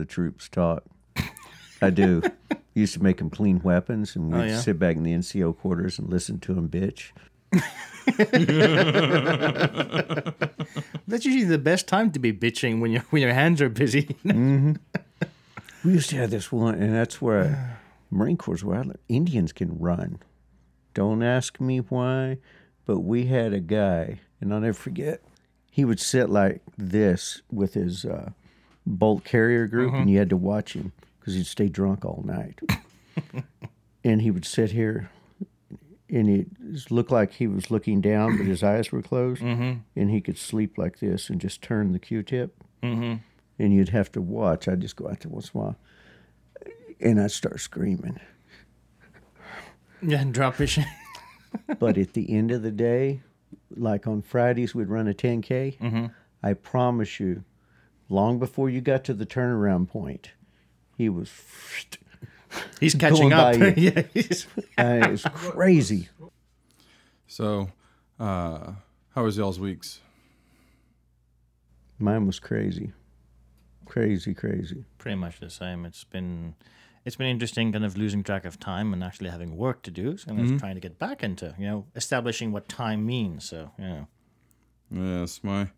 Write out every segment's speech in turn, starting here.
the troops talk. I do. Used to make them clean weapons, and we'd Oh, yeah? sit back in the NCO quarters and listen to them bitch. That's usually the best time to be bitching when your when your hands are busy. We used to have this one, and that's where Marine Corps where I, li- Indians can run. Don't ask me why, but we had a guy, and I'll never forget. He would sit like this with his uh, bolt carrier group, and mm-hmm. you had to watch him because he'd stay drunk all night. and he would sit here, and it looked like he was looking down, but his eyes were closed, mm-hmm. and he could sleep like this and just turn the Q-tip mm-hmm. and you'd have to watch. I'd just go out there once in a while, and I'd start screaming. yeah, and drop fishing. But at the end of the day, like on Fridays, we'd run a 10K. Mm-hmm. I promise you, long before you got to the turnaround point, he was. He's catching up. yeah, he's, Uh, it was crazy. So, uh, how was y'all's weeks? Mine was crazy, crazy, crazy. pretty much the same. It's been it's been interesting, kind of losing track of time and actually having work to do. So I'm trying to get back into you know establishing what time means. So you know, Yes, my,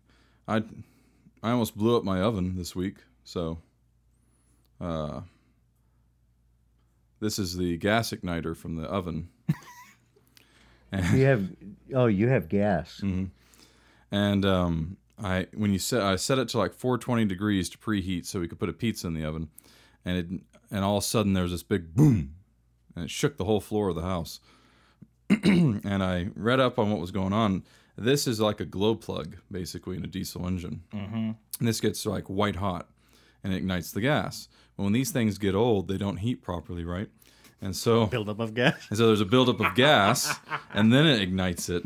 I, I almost blew up my oven this week. So, uh, this is the gas igniter from the oven, You have, oh, you have gas. and um, I when you set I set it to like 420 degrees to preheat so we could put a pizza in the oven, and it and all of a sudden there was this big boom, and it shook the whole floor of the house. and I read up on what was going on. This is like a glow plug, basically, in a diesel engine. Mm-hmm. And this gets like white hot and it ignites the gas. But when these things get old, they don't heat properly, right? And so, buildup of gas. and so there's a buildup of gas, and then it ignites it.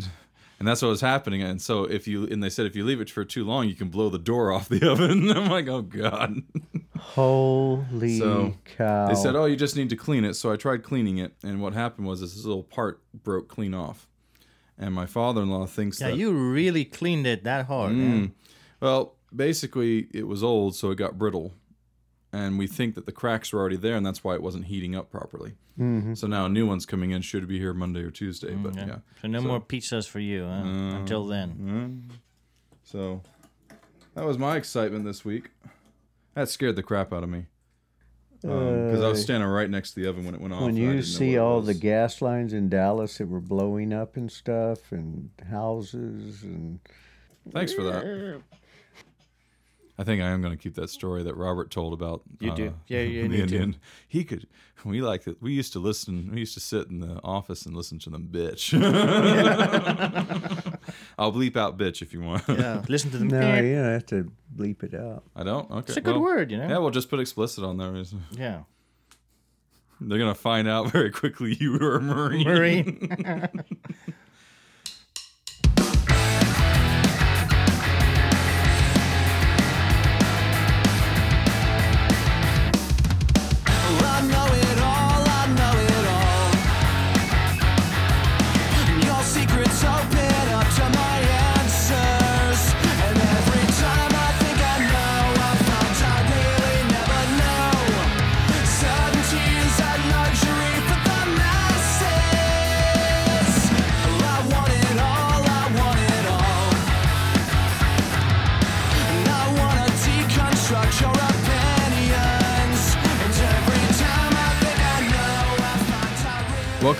And that's what was happening. And so if you and they said if you leave it for too long, you can blow the door off the oven. I'm like, oh god. Holy So, cow! They said, "Oh, you just need to clean it." So I tried cleaning it, and what happened was this little part broke clean off. And my father-in-law thinks Yeah, that you really cleaned it that hard. Mm. well, basically it was old, so it got brittle, and we think that the cracks were already there, and that's why it wasn't heating up properly. Mm-hmm. So now a new one's coming in. Should be here Monday or Tuesday, but Yeah. yeah. So no more pizzas for you huh? until then. So that was my excitement this week. That scared the crap out of me Um, because I was uh, standing right next to the oven when it went off. when you see all the gas lines in Dallas that were blowing up and stuff, and houses, and Thanks for that. I think I am going to keep that story that Robert told about. You do. uh, Yeah, you the need to. He could. We like it. We used to listen. We used to sit in the office and listen to them bitch. I'll bleep out bitch if you want. Yeah, listen to them. no, you don't have to bleep it out. I don't. Okay. It's a good well, word, you know. Yeah, we'll just put explicit on there. Yeah. They're gonna find out very quickly you were a marine. Marine.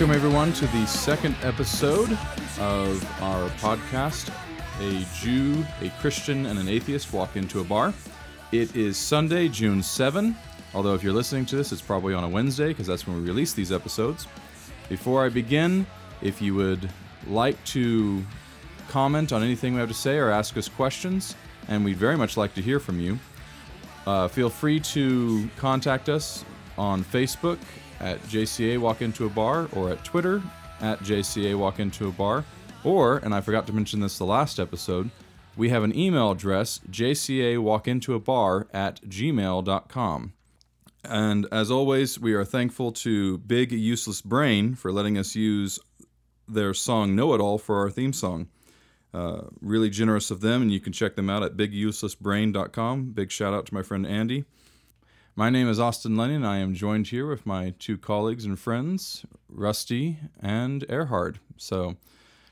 Welcome everyone to the second episode of our podcast. A Jew, a Christian, and an atheist walk into a bar. It is Sunday, June 7. Although if you're listening to this, it's probably on a Wednesday because that's when we release these episodes. Before I begin, if you would like to comment on anything we have to say or ask us questions, and we'd very much like to hear from you, uh, feel free to contact us on Facebook at JCA Walk Into a Bar or at Twitter at JCA Walk Into a Bar. Or, and I forgot to mention this the last episode, we have an email address, JCA Walk Into a Bar at gmail.com. And as always, we are thankful to Big Useless Brain for letting us use their song Know It All for our theme song. Uh, really generous of them, and you can check them out at biguselessbrain.com. Big shout out to my friend Andy. My name is Austin Lennon. I am joined here with my two colleagues and friends, Rusty and Erhard. So,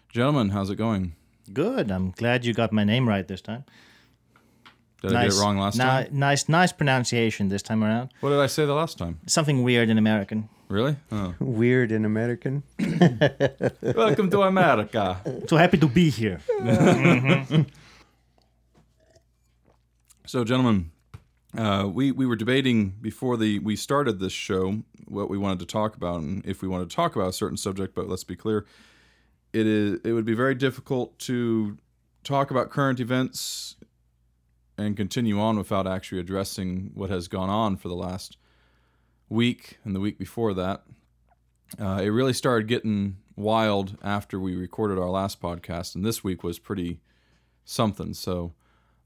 gentlemen, how's it going? Good. I'm glad you got my name right this time. Did I get it wrong last ni- time? Nice, nice pronunciation this time around. What did I say the last time? Something weird in American. Really? Oh. Weird and American. Welcome to America. So happy to be here. So, gentlemen, uh, we we were debating before the we started this show what we wanted to talk about and if we wanted to talk about a certain subject. But let's be clear, it is it would be very difficult to talk about current events and continue on without actually addressing what has gone on for the last week and the week before that. Uh, it really started getting wild after we recorded our last podcast, and this week was pretty something. So.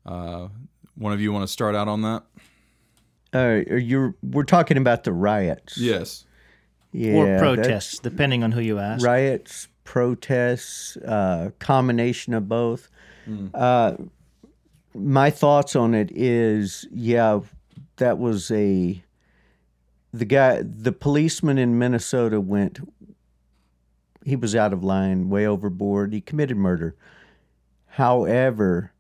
Uh, one of you want to start out on that? Uh, you're we're talking about the riots. Yes. Yeah, or that- protests, depending on who you ask. riots, protests, uh, combination of both. Uh, my thoughts on it is, yeah, that was a the guy, the policeman in Minnesota went. He was out of line, way overboard. He committed murder. However,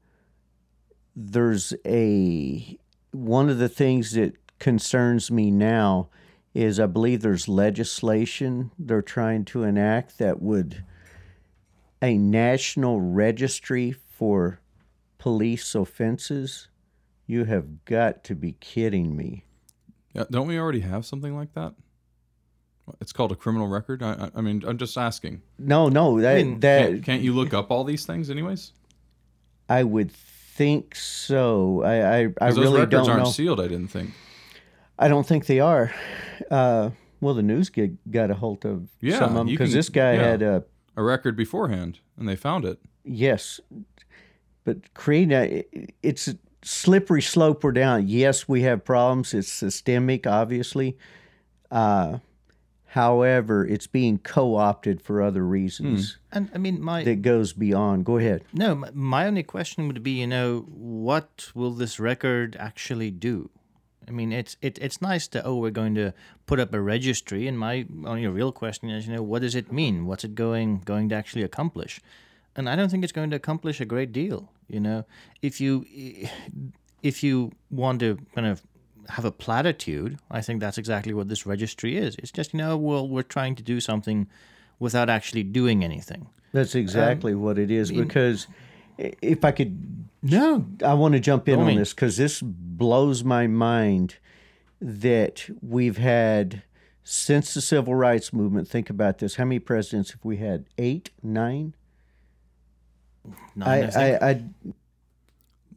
there's a one of the things that concerns me now is I believe there's legislation they're trying to enact that would a national registry for police offenses. You have got to be kidding me. Yeah, don't we already have something like that? It's called a criminal record. I, I- I mean, I'm just asking. No, no, that mean, that Can't, can't you look up all these things, anyways? I would think so. I I, I those really records don't aren't know. sealed. I didn't think. I don't think they are. Uh, well, the news get, got a hold of Yeah, some of them because this guy yeah. had a A record beforehand, and they found it. yes, but creating a it's a slippery slope we're down. Yes, we have problems. It's systemic, obviously. Uh, however, it's being co-opted for other reasons hmm. And I mean, my that goes beyond. Go ahead. no, my, my only question would be, you know, what will this record actually do? I mean, it's it, it's nice that oh, we're going to put up a registry, and my only real question is, you know, what does it mean? What's it going going to actually accomplish? And I don't think it's going to accomplish a great deal. You know, if you if you want to kind of have a platitude, I think that's exactly what this registry is. It's just you know, well, we're trying to do something without actually doing anything. That's um, exactly what it is. because i- if I could No, I want to jump in on me. this because this blows my mind that we've had since the civil rights movement. Think about this: how many presidents have we had? Eight, nine? none, I, I. I, I,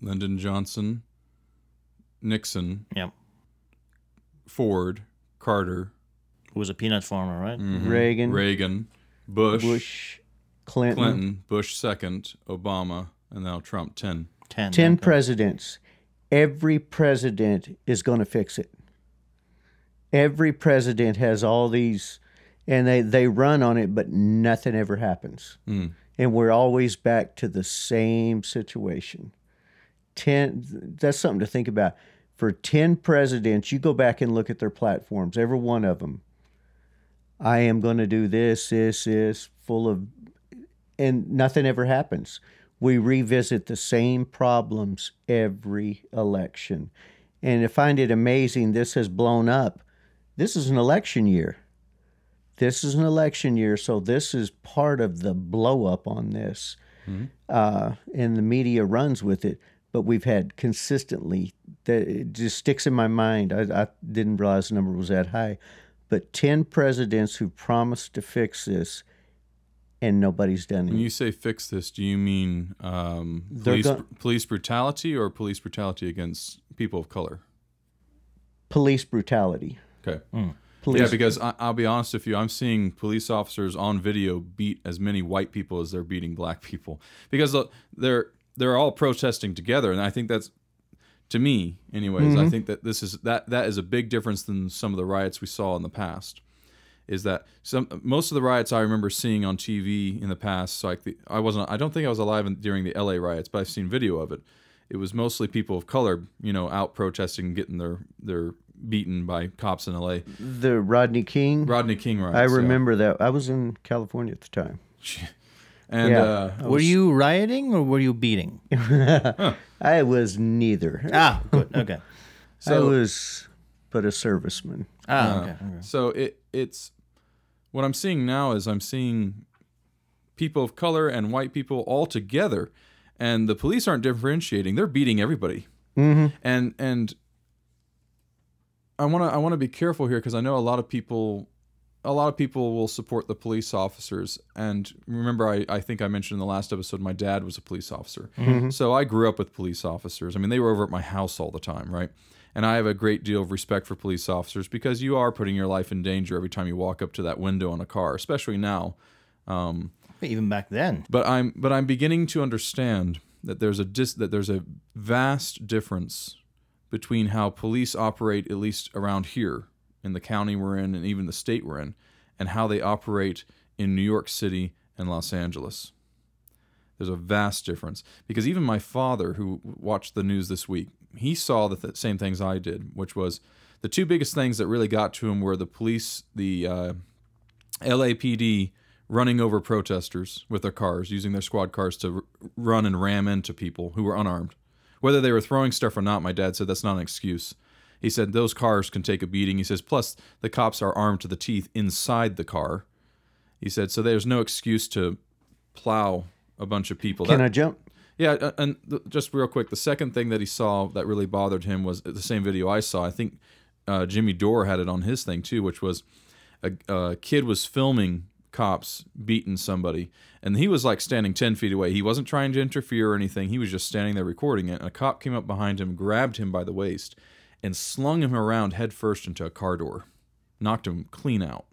Lyndon Johnson, Nixon, yeah, Ford, Carter, who was a peanut farmer, right? Mm-hmm. Reagan, Reagan, Bush, Bush, Clinton, Clinton, Bush second, Obama, and now Trump. Ten. Ten. ten okay. presidents. Every president is going to fix it. Every president has all these, and they they run on it, but nothing ever happens. Mm. and we're always back to the same situation. Ten that's something to think about. For ten presidents, you go back and look at their platforms, every one of them. I am going to do this, this, this, full of, and nothing ever happens. We revisit the same problems every election. And I find it amazing this has blown up. This is an election year. This is an election year, so this is part of the blow up on this. Uh, and the media runs with it. But we've had consistently, that it just sticks in my mind. I, I didn't realize the number was that high. But 10 presidents who promised to fix this, and nobody's done it. When you say fix this, do you mean um, police, go- police brutality or police brutality against people of color? Police brutality. Okay. Police Yeah, because I, I'll be honest with you, I'm seeing police officers on video beat as many white people as they're beating black people because they're they're all protesting together, and I think that's to me, anyways. I mm-hmm. think that this is that that is a big difference than some of the riots we saw in the past. Is that some most of the riots I remember seeing on TV in the past? So like the, I wasn't, I don't think I was alive in, during the LA riots, but I've seen video of it. It was mostly people of color, you know, out protesting, getting their their beaten by cops in L.A. The Rodney King. Rodney King riots. I yeah. remember that. I was in California at the time. And Yeah. uh, Were you rioting or were you beating? I was neither. ah, good. Okay. I was but a serviceman. Ah, okay. okay. So it it's what I'm seeing now is I'm seeing people of color and white people all together, and the police aren't differentiating; they're beating everybody. Mm-hmm. And and I want to I want to be careful here because I know a lot of people. A lot of people will support the police officers. And remember, I, I think I mentioned in the last episode, my dad was a police officer. Mm-hmm. Mm-hmm. So I grew up with police officers. I mean, they were over at my house all the time, right? And I have a great deal of respect for police officers because you are putting your life in danger every time you walk up to that window on a car, especially now. Um, even back then. But I'm but I'm beginning to understand that there's a dis, that there's a vast difference between how police operate, at least around here in the county we're in, and even the state we're in, and how they operate in New York City and Los Angeles. There's a vast difference because even my father, who watched the news this week, he saw the th- same things I did, which was the two biggest things that really got to him were the police, the uh, LAPD running over protesters with their cars, using their squad cars to r- run and ram into people who were unarmed. Whether they were throwing stuff or not, my dad said that's not an excuse. He said those cars can take a beating. He says, plus the cops are armed to the teeth inside the car. He said, so there's no excuse to plow a bunch of people. Can That- I jump? yeah, uh, and just real quick, the second thing that he saw that really bothered him was the same video I saw. I think uh, Jimmy Dore had it on his thing too, which was a, a kid was filming cops beating somebody, and he was like standing ten feet away. He wasn't trying to interfere or anything. He was just standing there recording it. And a cop came up behind him, grabbed him by the waist, and slung him around headfirst into a car door, knocked him clean out.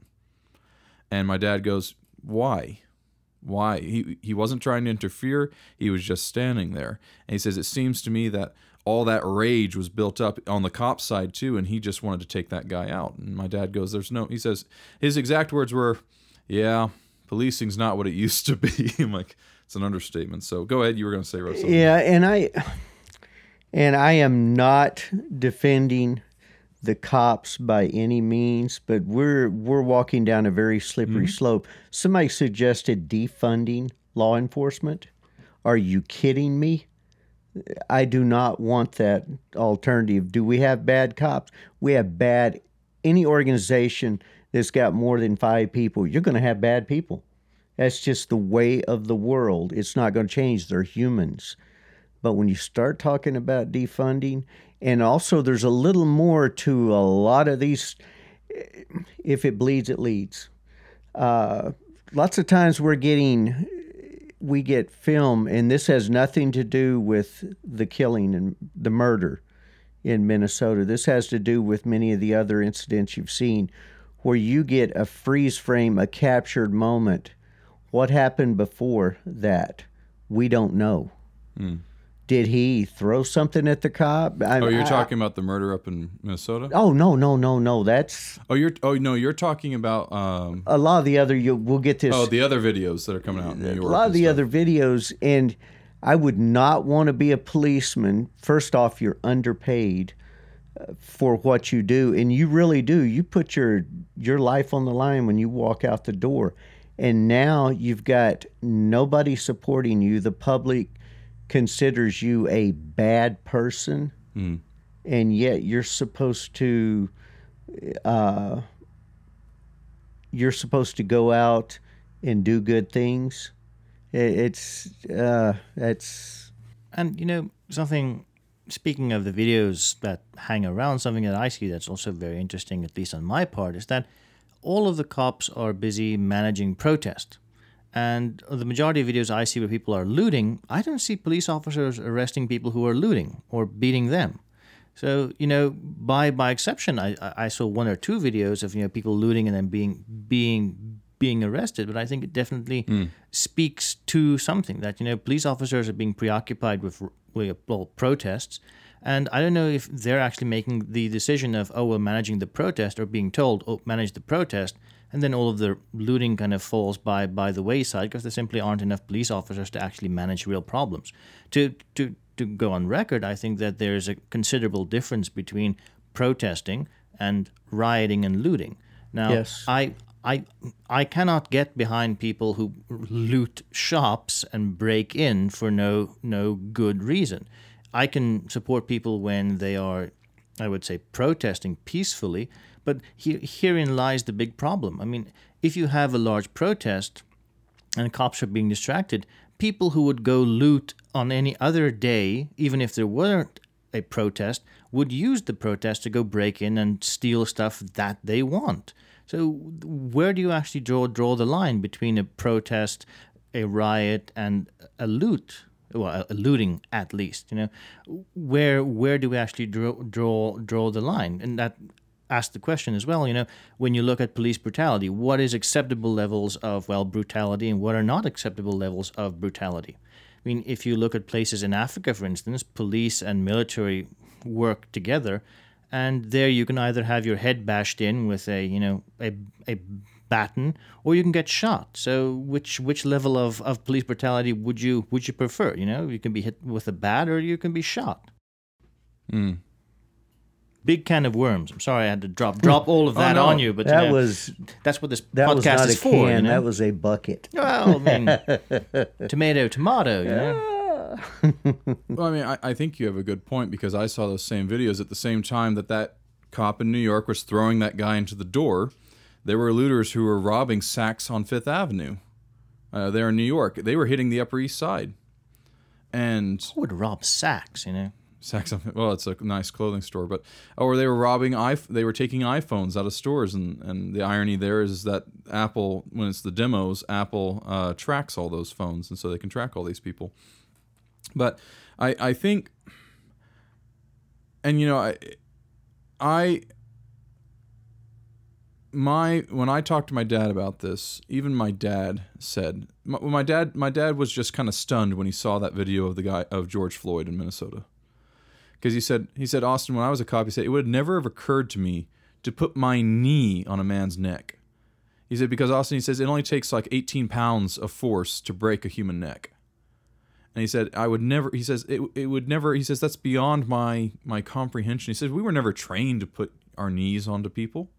And my dad goes, "Why?" why? He he wasn't trying to interfere. He was just standing there. And he says it seems to me that all that rage was built up on the cop side too and he just wanted to take that guy out. And my dad goes there's no he says his exact words were yeah policing's not what it used to be i'm like it's an understatement. So go ahead. You were going to say Russ, something. Yeah, and I and I am not defending the cops by any means, but we're we're walking down a very slippery mm-hmm. slope. Somebody suggested defunding law enforcement. Are you kidding me? I do not want that alternative. Do we have bad cops? We have bad any organization that's got more than 5 people. You're going to have bad people. That's just the way of the world. It's not going to change. They're humans. But when you start talking about defunding, and also there's a little more to a lot of these, if it bleeds, it leads. Uh, lots of times we're getting, we get film, and this has nothing to do with the killing and the murder in Minnesota. This has to do with many of the other incidents you've seen where you get a freeze frame, a captured moment. What happened before that? We don't know. Did he throw something at the cop? I, oh you're I- talking about the murder up in minnesota Oh no, no, no, no. That's oh you're oh no you're talking about um a lot of the other. You we'll get this. oh the other videos that are coming out in new a lot of the stuff. other videos, and I would not want to be a policeman. First off, you're underpaid uh, for what you do, and you really do. You put your your life on the line when you walk out the door, and now you've got nobody supporting you. The public considers you a bad person, and yet you're supposed to. Uh, you're supposed to go out and do good things. It's uh, that's And you know something. Speaking of the videos that hang around, something that I see that's also very interesting, at least on my part, is that all of the cops are busy managing protest. And the majority of videos I see where people are looting, I don't see police officers arresting people who are looting or beating them. So you know, by by exception, I I saw one or two videos of you know people looting and then being being being arrested. But I think it definitely hmm. speaks to something that you know police officers are being preoccupied with with well, protests, and I don't know if they're actually making the decision of oh we're managing the protest or being told oh manage the protest. And then all of the looting kind of falls by by the wayside because there simply aren't enough police officers to actually manage real problems. To to to go on record, I think that there's a considerable difference between protesting and rioting and looting. Now, Yes. I I I cannot get behind people who loot shops and break in for no no good reason. I can support people when they are, I would say, protesting peacefully. But here, herein lies the big problem. I mean, if you have a large protest and cops are being distracted, people who would go loot on any other day, even if there weren't a protest, would use the protest to go break in and steal stuff that they want. So where do you actually draw draw the line between a protest, a riot, and a loot? Well, a looting at least. You know, where where do we actually draw draw draw the line? And that ask the question as well. You know, when you look at police brutality, what is acceptable levels of well brutality, and what are not acceptable levels of brutality? I mean, if you look at places in Africa, for instance, police and military work together, and there you can either have your head bashed in with a you know a a baton, or you can get shot. So which which level of, of police brutality would you would you prefer? You know, you can be hit with a bat, or you can be shot. Hmm. Big can of worms. I'm sorry I had to drop drop all of that no. on you, but you That know, was that's what this that podcast was not is a for. can. you know? That was a bucket. well, I mean, tomato, tomato. You know. Well, I mean, I, I think you have a good point because I saw those same videos at the same time that that cop in New York was throwing that guy into the door. There were looters who were robbing Saks on Fifth Avenue. Uh, there in New York, they were hitting the Upper East Side, and Who would rob sacks? You know. Saks. Well, it's a nice clothing store, but or they were robbing. iPh- They were taking iPhones out of stores, and and the irony there is that Apple, when it's the demos, Apple uh, tracks all those phones, and so they can track all these people. But I I think, and you know I I my when I talked to my dad about this, even my dad said my, my dad my dad was just kind of stunned when he saw that video of the guy of George Floyd in Minnesota because he said he said Austin when I was a cop he said it would never have occurred to me to put my knee on a man's neck. He said because Austin he says it only takes like 18 pounds of force to break a human neck. And he said I would never he says it, it would never he says that's beyond my my comprehension. He says we were never trained to put our knees onto people.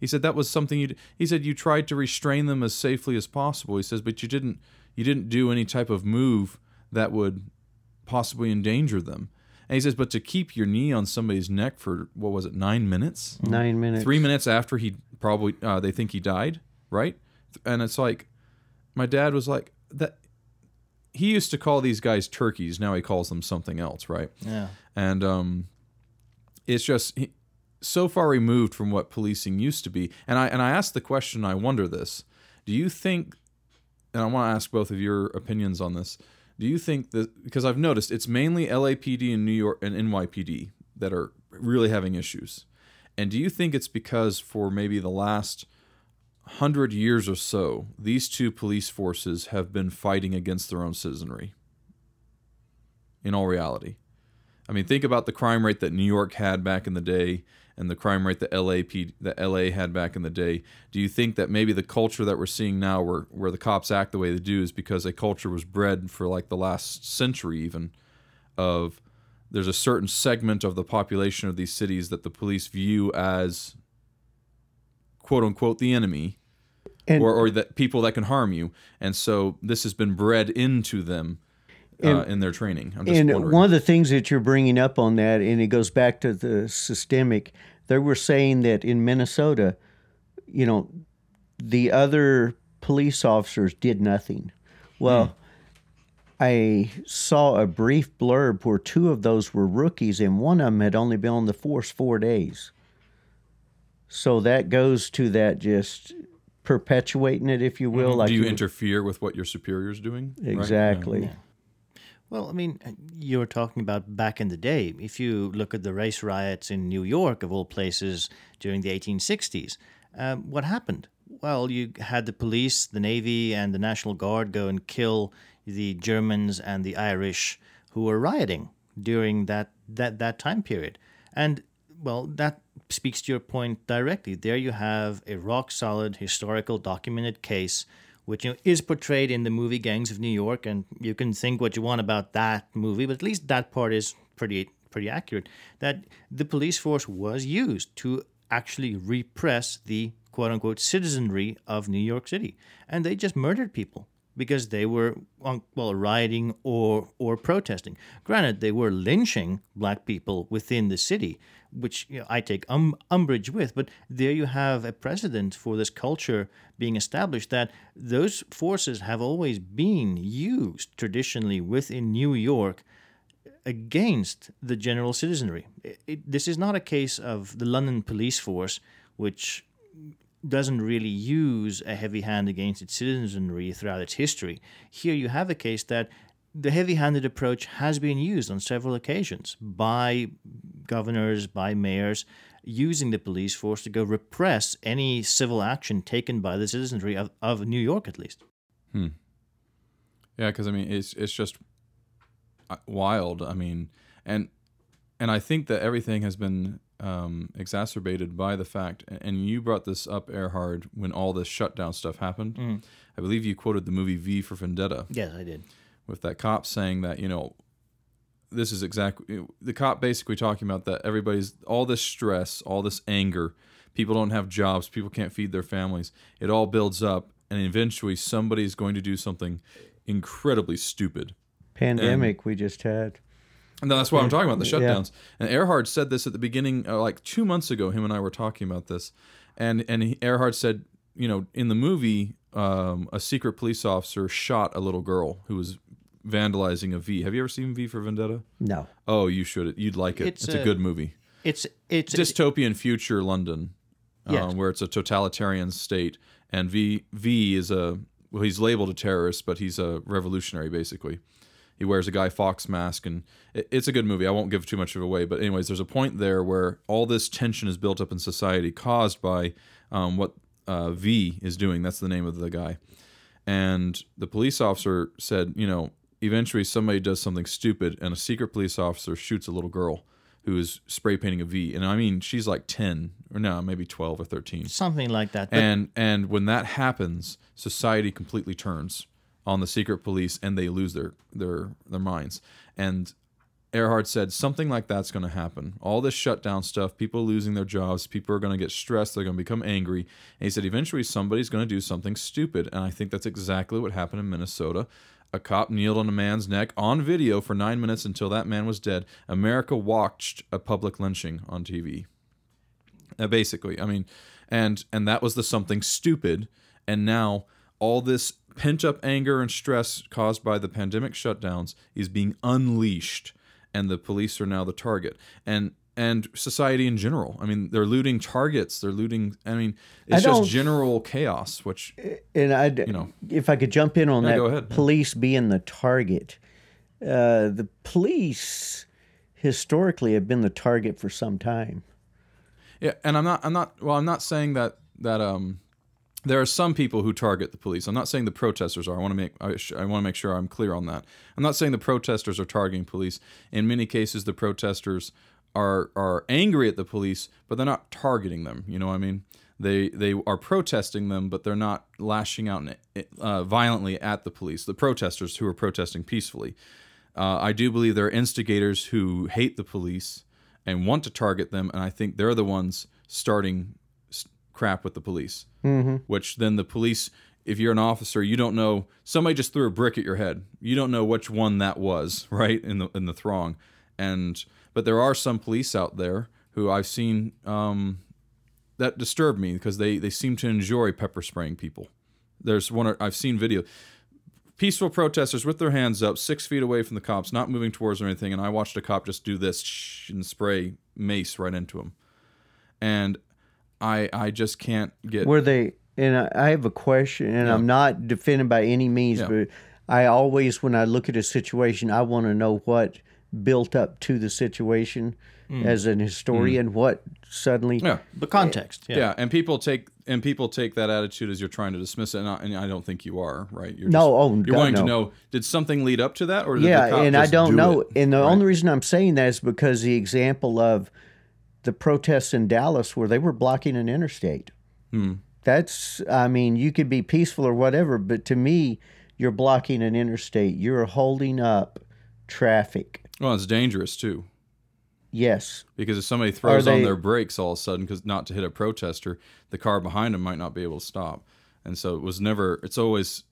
He said that was something you he said you tried to restrain them as safely as possible. He says but you didn't you didn't do any type of move that would possibly endanger them. And he says, but to keep your knee on somebody's neck for what was it, nine minutes? Nine minutes. Three minutes after he probably uh, they think he died, right? And it's like, my dad was like that. He used to call these guys turkeys. Now he calls them something else, right? Yeah. and um, it's just he, so far removed from what policing used to be. And I and I asked the question. I wonder this: Do you think? And I want to ask both of your opinions on this. Do you think that because I've noticed it's mainly LAPD and New York and NYPD that are really having issues, and do you think it's because for maybe the last hundred years or so, these two police forces have been fighting against their own citizenry? In all reality, I mean, think about the crime rate that New York had back in the day and the crime rate that LAP that LA had back in the day. Do you think that maybe the culture that we're seeing now where where the cops act the way they do is because a culture was bred for like the last century even of there's a certain segment of the population of these cities that the police view as quote unquote the enemy And- or, or that people that can harm you and so this has been bred into them uh, in their training i'm just and wondering one of the things that you're bringing up on that, and it goes back to the systemic, they were saying that in Minnesota, you know, the other police officers did nothing. Well, I saw a brief blurb where two of those were rookies, and one of them had only been on the force four days. So that goes to that just perpetuating it, if you will. Like do you you- interfere with what your superior's doing right? exactly. Well, I mean, you were talking about back in the day. If you look at the race riots in New York, of all places, during the 1860s, um, what happened? Well, you had the police, the Navy, and the National Guard go and kill the Germans and the Irish who were rioting during that, that, that time period. And, well, that speaks to your point directly. There you have a rock solid, historical, documented case which you know, is portrayed in the movie Gangs of New York, and you can think what you want about that movie, but at least that part is pretty pretty accurate that the police force was used to actually repress the quote unquote citizenry of New York City. And they just murdered people because they were um, well rioting or or protesting. Granted, they were lynching black people within the city, which you know, I take um, umbrage with. But there you have a precedent for this culture being established that those forces have always been used traditionally within New York against the general citizenry. It, it, this is not a case of the London police force, which doesn't really use a heavy hand against its citizenry throughout its history. Here you have a case that the heavy handed approach has been used on several occasions by governors, by mayors, using the police force to go repress any civil action taken by the citizenry of, of New York, at least. Hmm. Yeah, because I mean, it's it's just uh, wild. I mean, and and I think that everything has been um, exacerbated by the fact. And you brought this up, Erhard, when all this shutdown stuff happened. I believe you quoted the movie V for Vendetta Yes, I did. With that cop saying that you know this is exactly the cop basically talking about that everybody's all this stress, all this anger, people don't have jobs, people can't feed their families. It all builds up, and eventually somebody's going to do something incredibly stupid. Pandemic we just had. And that's why I'm talking about the Yeah. shutdowns. And Erhard said this at the beginning, uh, like two months ago. Him and I were talking about this, and and he, Erhard said, you know, in the movie, um, a secret police officer shot a little girl who was vandalizing a V. Have you ever seen V for Vendetta? No. Oh, you should. You'd like it. It's It's, a, a- good movie. It's it's Dystopian future London, Yes. um, where it's a totalitarian state, and V V is a well, he's labeled a terrorist, but he's a revolutionary basically. He wears a Guy Fawkes mask, and it, it's a good movie. I won't give too much of it away, but anyways, there's a point there where all this tension is built up in society, caused by um, what uh, V is doing. That's the name of the guy, and the police officer said, you know, eventually somebody does something stupid, and a secret police officer shoots a little girl who is spray painting a V, and I mean she's like ten or no, maybe twelve or thirteen. something like that. And and when that happens, society completely turns on the secret police, and they lose their their their minds. And Erhard said something like that's going to happen. All this shutdown stuff, people losing their jobs, people are going to get stressed, they're going to become angry. And he said eventually somebody's going to do something stupid. And I think that's exactly what happened in Minnesota. A cop kneeled on a man's neck on video for nine minutes until that man was dead. America watched a public lynching on TV. Uh, basically, I mean, and and that was the something stupid. And now all this pent up anger and stress caused by the pandemic shutdowns is being unleashed, and the police are now the target. And and society in general. I mean, they're looting targets. They're looting. I mean, it's don't- just general chaos. Which And I, You know. if I could jump in on Yeah, that, go ahead. police being the target. Uh, the police historically have been the target for some time. Yeah, and I'm not. I'm not. Well, I'm not saying that that um, there are some people who target the police. I'm not saying the protesters are. I want to make. I, sh- I want to make sure I'm clear on that. I'm not saying the protesters are targeting police. In many cases, the protesters are are angry at the police, but they're not targeting them. You know what I mean? They they are protesting them, but they're not lashing out uh, violently at the police. The protesters who are protesting peacefully. Uh, I do believe there are instigators who hate the police and want to target them, and I think they're the ones starting crap with the police. Mm-hmm. Which then the police, if you're an officer, you don't know somebody just threw a brick at your head. You don't know which one that was, right in the in the throng, and but there are some police out there who I've seen um, that disturb me because they they seem to enjoy pepper spraying people. There's one I've seen video peaceful protesters with their hands up, six feet away from the cops, not moving towards or anything. And I watched a cop just do this shh, and spray mace right into him. And I I just can't get. Were they? And I, have a question, and I'm not defending by any means, Yeah. but I always, when I look at a situation, I want to know what built up to the situation as an historian. What suddenly? yeah, the context. Yeah. yeah, and people take and people take that attitude as you're trying to dismiss it, and I, and I don't think you are right. You're No, just, oh, you're God, wanting to know did something lead up to that, or did the yeah, cop and I don't do know. it? And the Right. only reason I'm saying that is because the example of the protests in Dallas where they were blocking an interstate. Hmm. That's, I mean, you could be peaceful or whatever, but to me, you're blocking an interstate. You're holding up traffic. Well, it's dangerous too. Yes. Because if somebody throws they- on their brakes all of a sudden, because not to hit a protester, the car behind them might not be able to stop. And so it was never. It's always.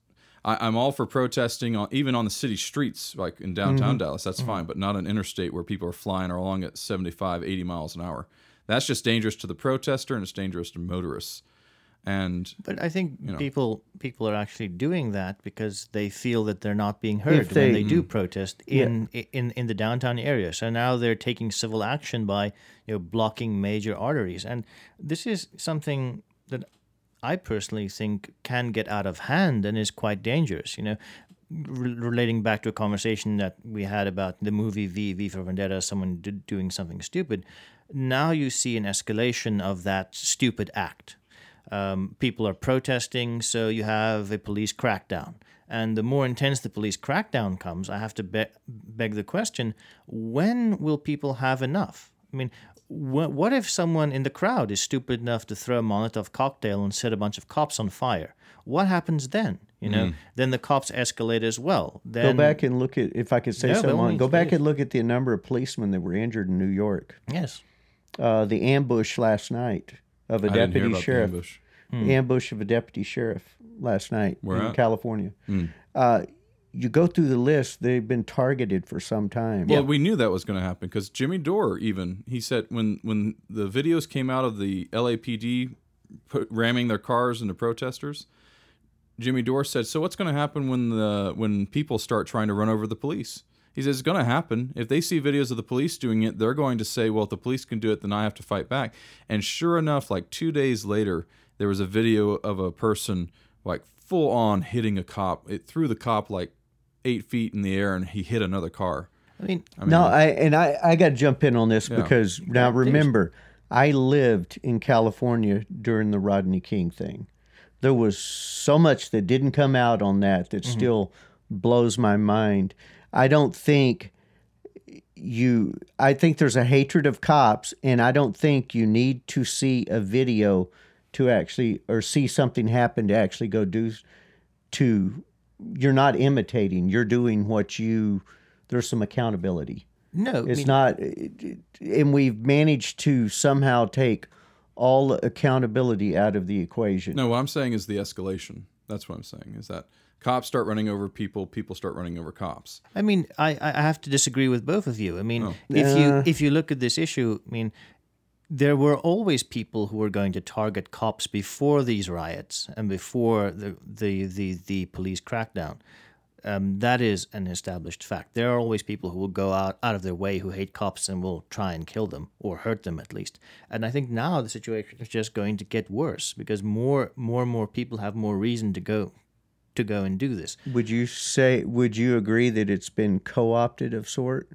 I, I'm all for protesting, on, even on the city streets, like in downtown mm-hmm. Dallas. That's mm-hmm. fine, but not an interstate where people are flying along at 75, 80 miles an hour. That's just dangerous to the protester and it's dangerous to motorists. And But I think know. people people are actually doing that because they feel that they're not being heard they- when they do mm. protest in, in in the downtown area. So now they're taking civil action by you know blocking major arteries, and this is something that I personally think can get out of hand and is quite dangerous. You know, relating back to a conversation that we had about the movie V V for Vendetta, someone d- doing something stupid. Now you see an escalation of that stupid act. Um, people are protesting, so you have a police crackdown. And the more intense the police crackdown comes, I have to be- beg the question when will people have enough? I mean, wh- what if someone in the crowd is stupid enough to throw a Molotov cocktail and set a bunch of cops on fire? What happens then? You know, then the cops escalate as well. Go back and look at, if I could say Yeah, by something, on, go back please. and look at the number of policemen that were injured in New York. Yes. Uh, the ambush last night of a I didn't hear deputy about the sheriff. ambush. Hmm. The ambush of a deputy sheriff last night Where in at? Hmm. California. Uh, you go through the list; they've been targeted for some time. Well, we knew that was going to happen because Jimmy Dore even he said when when the videos came out of the LAPD put, ramming their cars into protesters, Jimmy Dore said, "So what's going to happen when the when people start trying to run over the police?" He says it's going to happen. If they see videos of the police doing it, they're going to say, "Well, if the police can do it, then I have to fight back." And sure enough, like 2 days later, there was a video of a person like full on hitting a cop. It threw the cop like 8 feet in the air and he hit another car. I mean, no, I and I I got to jump in on this Yeah. because now remember, I lived in California during the Rodney King thing. There was so much that didn't come out on that that mm-hmm. still blows my mind. I don't think you I think there's a hatred of cops and I don't think you need to see a video to actually or see something happen to actually go do to you're not imitating you're doing what you there's some accountability no. I it's mean, not it- it- and we've managed to somehow take all accountability out of the equation No, what I'm saying is the escalation. That's what I'm saying is that cops start running over people, people start running over cops. I mean, I, I I have to disagree with both of you. I mean, if you Uh. if you look at this issue, I mean, there were always people who were going to target cops before these riots and before the the the, the police crackdown. Um, that is an established fact. There are always people who will go out, out of their way who hate cops and will try and kill them or hurt them at least. And I think now the situation is just going to get worse because more more and more people have more reason to go to go and do this. would you say would you agree that it's been co-opted of sort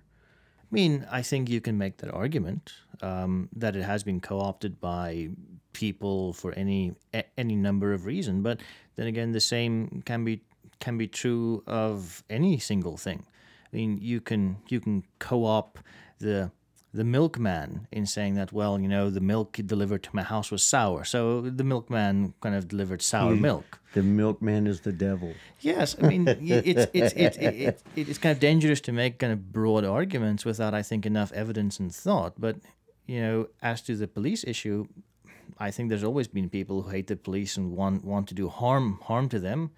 I mean, I think you can make that argument um, that it has been co-opted by people for any a, any number of reasons. But then again, the same can be can be true of any single thing. I mean, you can you can co-op the the milkman in saying that well, you know, the milk delivered to my house was sour, so the milkman kind of delivered sour milk. the milkman is the devil Yes, I mean it's it's it's it, it, it's kind of dangerous to make kind of broad arguments without I think enough evidence and thought. But you know, as to the police issue, I think there's always been people who hate the police and want want to do harm harm to them,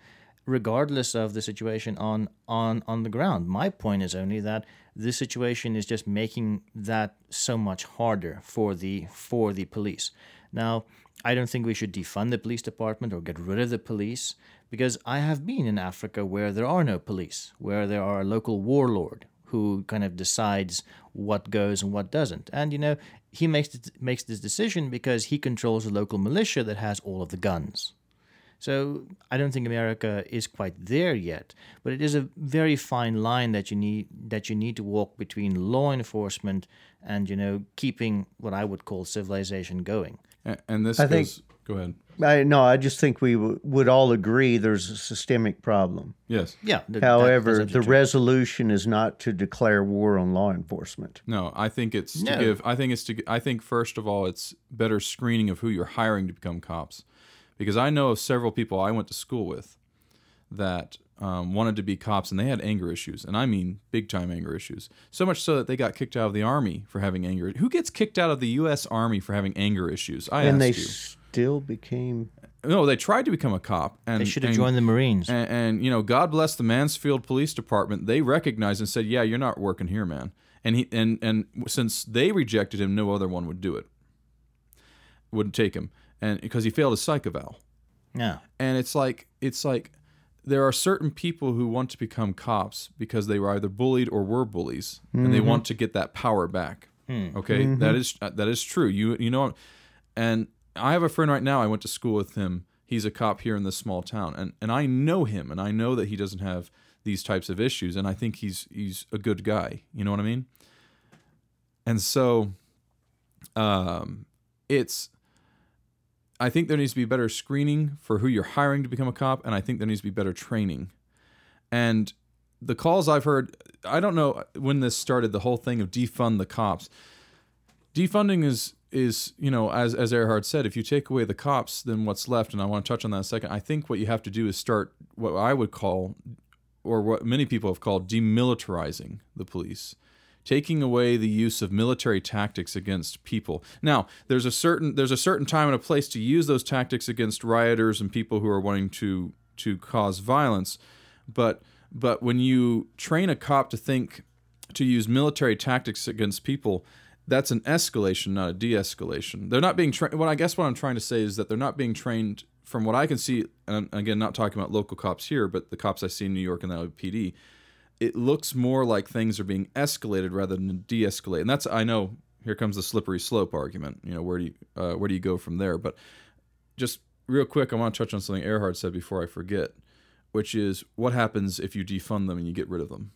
regardless of the situation on on on the ground. My point is only that this situation is just making that so much harder for the for the police. Now, I don't think we should defund the police department or get rid of the police because I have been in Africa where there are no police, where there are a local warlord who kind of decides what goes and what doesn't. And you know, he makes makes this decision because he controls a local militia that has all of the guns. So I don't think America is quite there yet, but it is a very fine line that you need that you need to walk between law enforcement and you know keeping what I would call civilization going. And this I think- goes. Go ahead. I no I just think we w- would all agree there's a systemic problem Yes. Yeah. th- however absolutely the true. resolution is not to declare war on law enforcement No, I think it's to give. I think it's to. I think first of all, it's better screening of who you're hiring to become cops, because I know of several people I went to school with that um, wanted to be cops, and they had anger issues, and I mean big time anger issues. So much so that they got kicked out of the army for having anger. Who gets kicked out of the U.S. Army for having anger issues? I and asked they you. still became. No, they tried to become a cop, and They should have and- joined the Marines. and, and you know, God bless the Mansfield Police Department. They recognized and said, "Yeah, you're not working here, man." And he and and since they rejected him, no other one would do it. Wouldn't take him, and because he failed his psych eval. yeah. And it's like it's like there are certain people who want to become cops because they were either bullied or were bullies, and they want to get that power back. Okay, That is uh, that is true. You you know, and I have a friend right now. I went to school with him. He's a cop here in this small town, and and I know him, and I know that he doesn't have these types of issues, and I think he's he's a good guy. You know what I mean? And so, um, it's I think there needs to be better screening for who you're hiring to become a cop, and I think there needs to be better training. And the calls I've heard, I don't know when this started, the whole thing of defund the cops. Defunding is is you know as as Erhard said, if you take away the cops, then what's left? And I want to touch on that a second. I think what you have to do is start what I would call, or what many people have called, demilitarizing the police taking away the use of military tactics against people. Now, there's a certain there's a certain time and a place to use those tactics against rioters and people who are wanting to to cause violence, but but when you train a cop to think to use military tactics against people, that's an escalation, not a de-escalation. They're not being trained. What I guess what I'm trying to say is that they're not being trained. From what I can see, and again, not talking about local cops here, but the cops I see in New York and the LAPD, it looks more like things are being escalated rather than de-escalate. And that's I know here comes the slippery slope argument. You know where do you uh, where do you go from there? But just real quick, I want to touch on something Erhard said before I forget, which is what happens if you defund them and you get rid of them.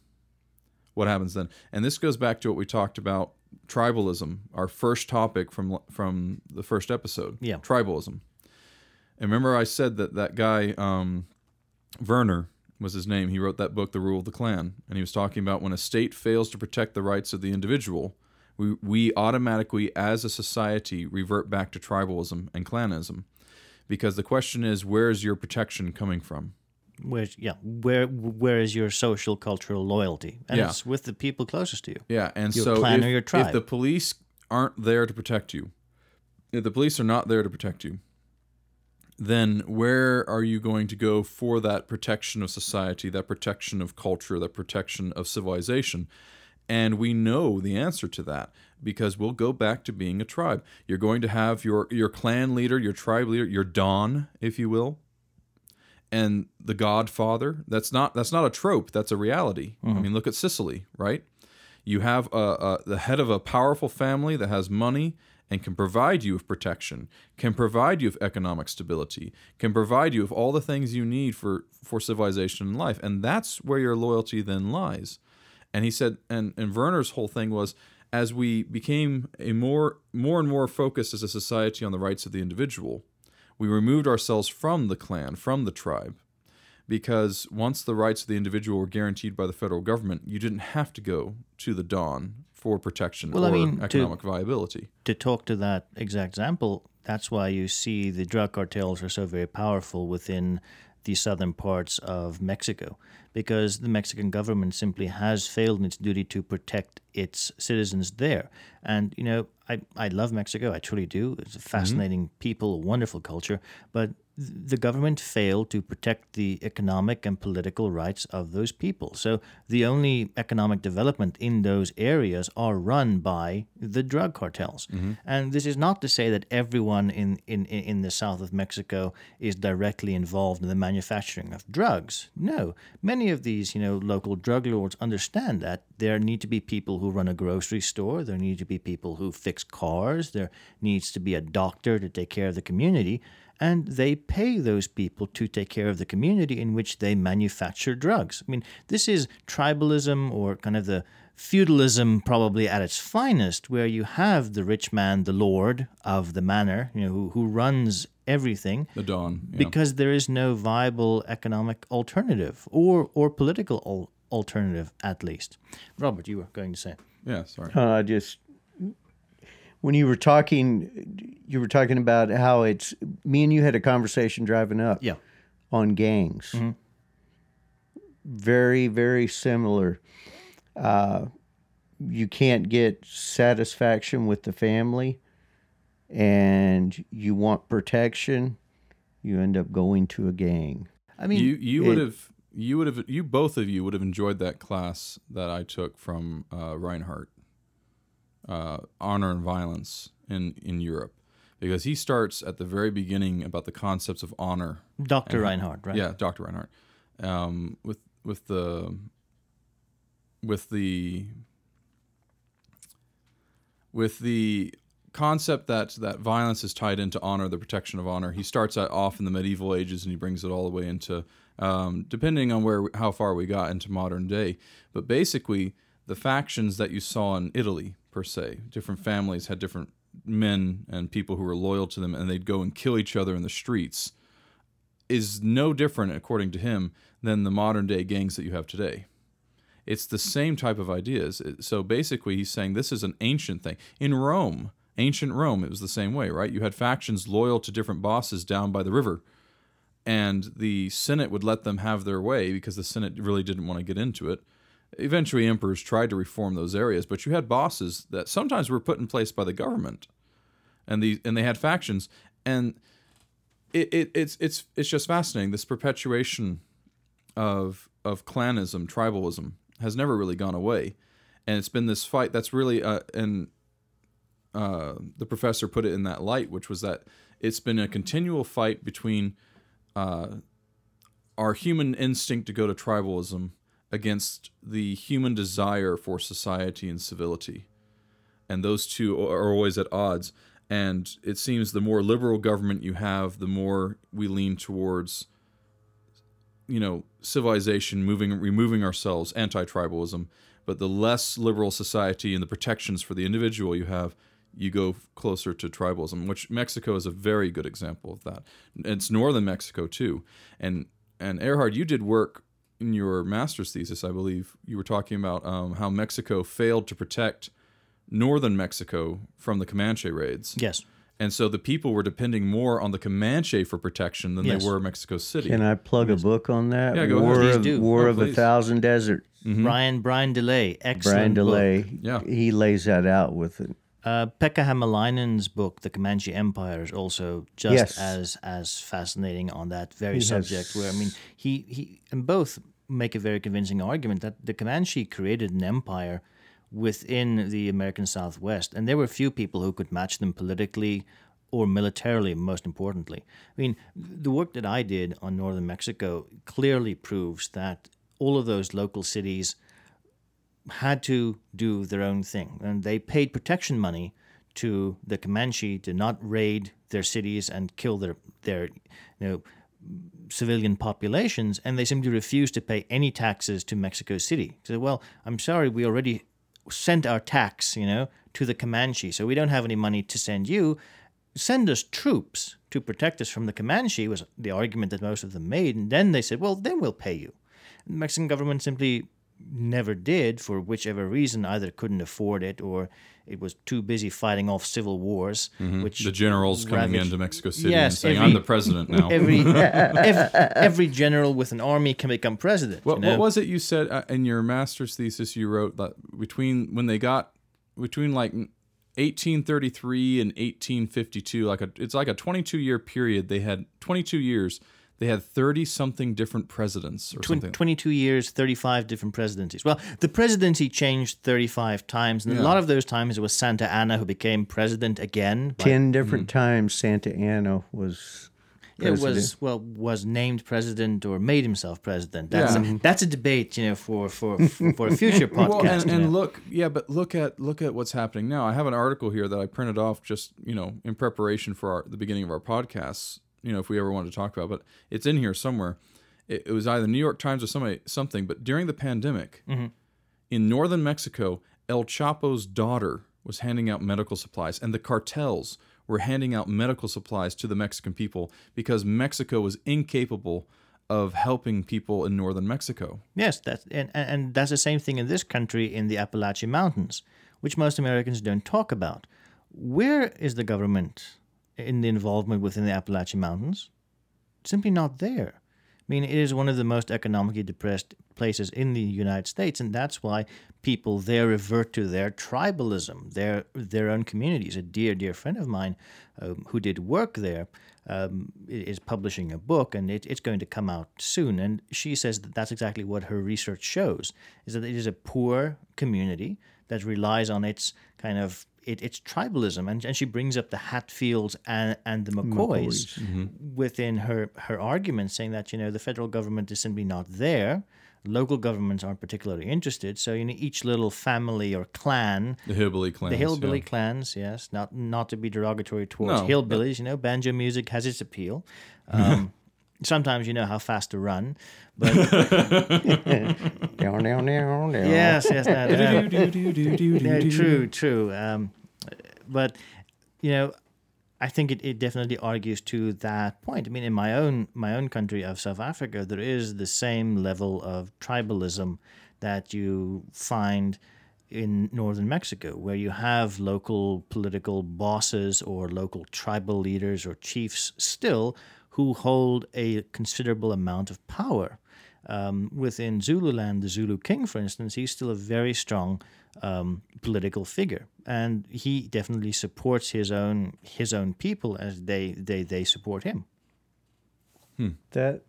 What happens then? And this goes back to what we talked about tribalism, our first topic from from the first episode. Yeah. tribalism. And remember, I said that that guy um, Werner was his name. He wrote that book, The Rule of the Clan, and he was talking about when a state fails to protect the rights of the individual, we we automatically, as a society, revert back to tribalism and clanism, because the question is, where is your protection coming from? Where's yeah? Where where is your social cultural loyalty? And Yeah. it's with the people closest to you. Yeah, and Your so clan if, or your if the police aren't there to protect you, if the police are not there to protect you, then where are you going to go for that protection of society, that protection of culture, that protection of civilization? And we know the answer to that because we'll go back to being a tribe. You're going to have your your clan leader, your tribe leader, your don, if you will, and the godfather. That's not that's not a trope. That's a reality. I mm-hmm. mean, look at Sicily, right? You have a, a, the head of a powerful family that has money and can provide you with protection, can provide you with economic stability, can provide you with all the things you need for for civilization and life, and that's where your loyalty then lies. And he said, and and Werner's whole thing was, as we became a more more and more focused as a society on the rights of the individual, we removed ourselves from the clan, from the tribe, because once the rights of the individual were guaranteed by the federal government, you didn't have to go to the don for protection Well, or I mean, to- economic viability. to talk to that exact example, that's why you see the drug cartels are so very powerful within the southern parts of Mexico, because the Mexican government simply has failed in its duty to protect its citizens there. And you know, I I love Mexico, I truly do. It's a mm-hmm. fascinating people, a wonderful culture, but the government failed to protect the economic and political rights of those people. So the only economic development in those areas are run by the drug cartels. Mm-hmm. And this is not to say that everyone in, in, in in the south of Mexico is directly involved in the manufacturing of drugs. No. Many of these, you know, local drug lords understand that there need to be people who run a grocery store, there need to be people who fix cars, there needs to be a doctor to take care of the community and they pay those people to take care of the community in which they manufacture drugs. I mean, this is tribalism or kind of the feudalism probably at its finest, where you have the rich man, the lord of the manor, you know, who, who runs everything. The don. yeah. Because there is no viable economic alternative or or political alternative, at least. Robert, you were going to say. yeah, sorry. Uh, just when you were talking, you were talking about how it's me and you had a conversation driving up Yeah. on gangs. very, very similar. Uh, you can't get satisfaction with the family, and you want protection. You end up going to a gang. I mean, you you would have you would have you both of you would have enjoyed that class that I took from uh, Reinhardt, uh, honor and violence in in Europe, because he starts at the very beginning about the concepts of honor. Dr. and- Reinhardt, right? Yeah, Dr. Reinhardt, um, with with the with the with the concept that that violence is tied into honor, the protection of honor. He starts off in the medieval ages and he brings it all the way into, um, depending on where how far we got into modern day. But basically, the factions that you saw in Italy per se, different families had different men and people who were loyal to them, and they'd go and kill each other in the streets. Is no different, according to him, than the modern day gangs that you have today. It's the same type of ideas. So basically, he's saying this is an ancient thing. In Rome, ancient Rome, it was the same way, right? You had factions loyal to different bosses down by the river, and the Senate would let them have their way because the Senate really didn't want to get into it. Eventually, emperors tried to reform those areas, but you had bosses that sometimes were put in place by the government, and the and they had factions, and it, it it's it's it's just fascinating. This perpetuation of of clanism, tribalism, has never really gone away, and it's been this fight that's really uh, and uh, the professor put it in that light, which was that it's been a continual fight between uh, our human instinct to go to tribalism against the human desire for society and civility, and those two are always at odds. And it seems the more liberal government you have, the more we lean towards you know civilization moving removing ourselves anti-tribalism. But the less liberal society and the protections for the individual you have you go closer to tribalism which mexico is a very good example of that. It's northern mexico too. And and erhard you did work in your master's thesis i believe you were talking about um, how mexico failed to protect northern mexico from the comanche raids Yes. and so the people were depending more on the comanche for protection than Yes. they were mexico city Can I plug a book on that? Yeah, go ahead. War Please of, do. War Oh, of a please. Thousand Desert. Brian Brian DeLay, excellent Brian book. DeLay. Yeah. He lays that out with it. Uh, Pekka Hämäläinen's book, The Comanche Empire, is also just Yes. as as fascinating on that very He has- subject. Where I mean, he he and both make a very convincing argument that the Comanche created an empire within the American Southwest, and there were few people who could match them politically or militarily. Most importantly, I mean, the work that I did on northern Mexico clearly proves that all of those local cities had to do their own thing, and they paid protection money to the Comanche to not raid their cities and kill their their you know civilian populations, and they simply refused to pay any taxes to Mexico City. So, well, I'm sorry, we already sent our tax, you know, to the Comanche, so we don't have any money to send you. Send us troops to protect us from the Comanche was the argument that most of them made, and then they said, well, then we'll pay you. The Mexican government simply never did for whichever reason either couldn't afford it or it was too busy fighting off civil wars which the generals coming ravaged- into Mexico City and Yes, saying, every- "I'm the president now." every, every every general with an army can become president what, you know? what was it you said uh, in your master's thesis? You wrote that between when they got between like 1833 and 1852, like a it's like a 22 year period. They had 22 years. They had 30 something different presidents or Twen- something. 22 years 35 different presidencies well the presidency changed 35 times and a lot of those times it was santa anna who became president again by- Ten different mm. times Santa Anna was it was president. well was named president or made himself president that's Yeah. a, that's a debate you know for for for a future podcast Well, and, and look, yeah, but look at look at what's happening now. I have an article here that I printed off just you know in preparation for our, the beginning of our podcasts. You know, if we ever wanted to talk about, but it's in here somewhere. It, it was either New York Times or somebody something. But during the pandemic, mm-hmm. in northern Mexico, El Chapo's daughter was handing out medical supplies, and the cartels were handing out medical supplies to the Mexican people because Mexico was incapable of helping people in northern Mexico. Yes, that's and and that's the same thing in this country in the Appalachian Mountains, which most Americans don't talk about. Where is the government in the involvement within the Appalachian Mountains? Simply not there. I mean, it is one of the most economically depressed places in the United States, and that's why people there revert to their tribalism, their their own communities. A dear, dear friend of mine um, who did work there um, is publishing a book, and it, it's going to come out soon. And she says that that's exactly what her research shows: is that it is a poor community that relies on its kind of it, its tribalism, and, and she brings up the Hatfields and, and the McCoys, within her her argument, saying that you know the federal government is simply not there. Local governments aren't particularly interested, so you know each little family or clan The hillbilly clans. the hillbilly yeah. clans, yes, not not to be derogatory towards No, hillbillies. You know, banjo music has its appeal. Um, sometimes you know how fast to run, but Down, down, down, down. yes, yes, that, uh, Do-do-do-do-do-do-do. true, true. Um, but you know, I think it, it definitely argues to that point. I mean, in my own my own country of South Africa, there is the same level of tribalism that you find in northern Mexico, where you have local political bosses or local tribal leaders or chiefs still who hold a considerable amount of power. Um, within Zululand, the Zulu king, for instance, he's still a very strong um, political figure, and he definitely supports his own his own people as they they, they support him. That.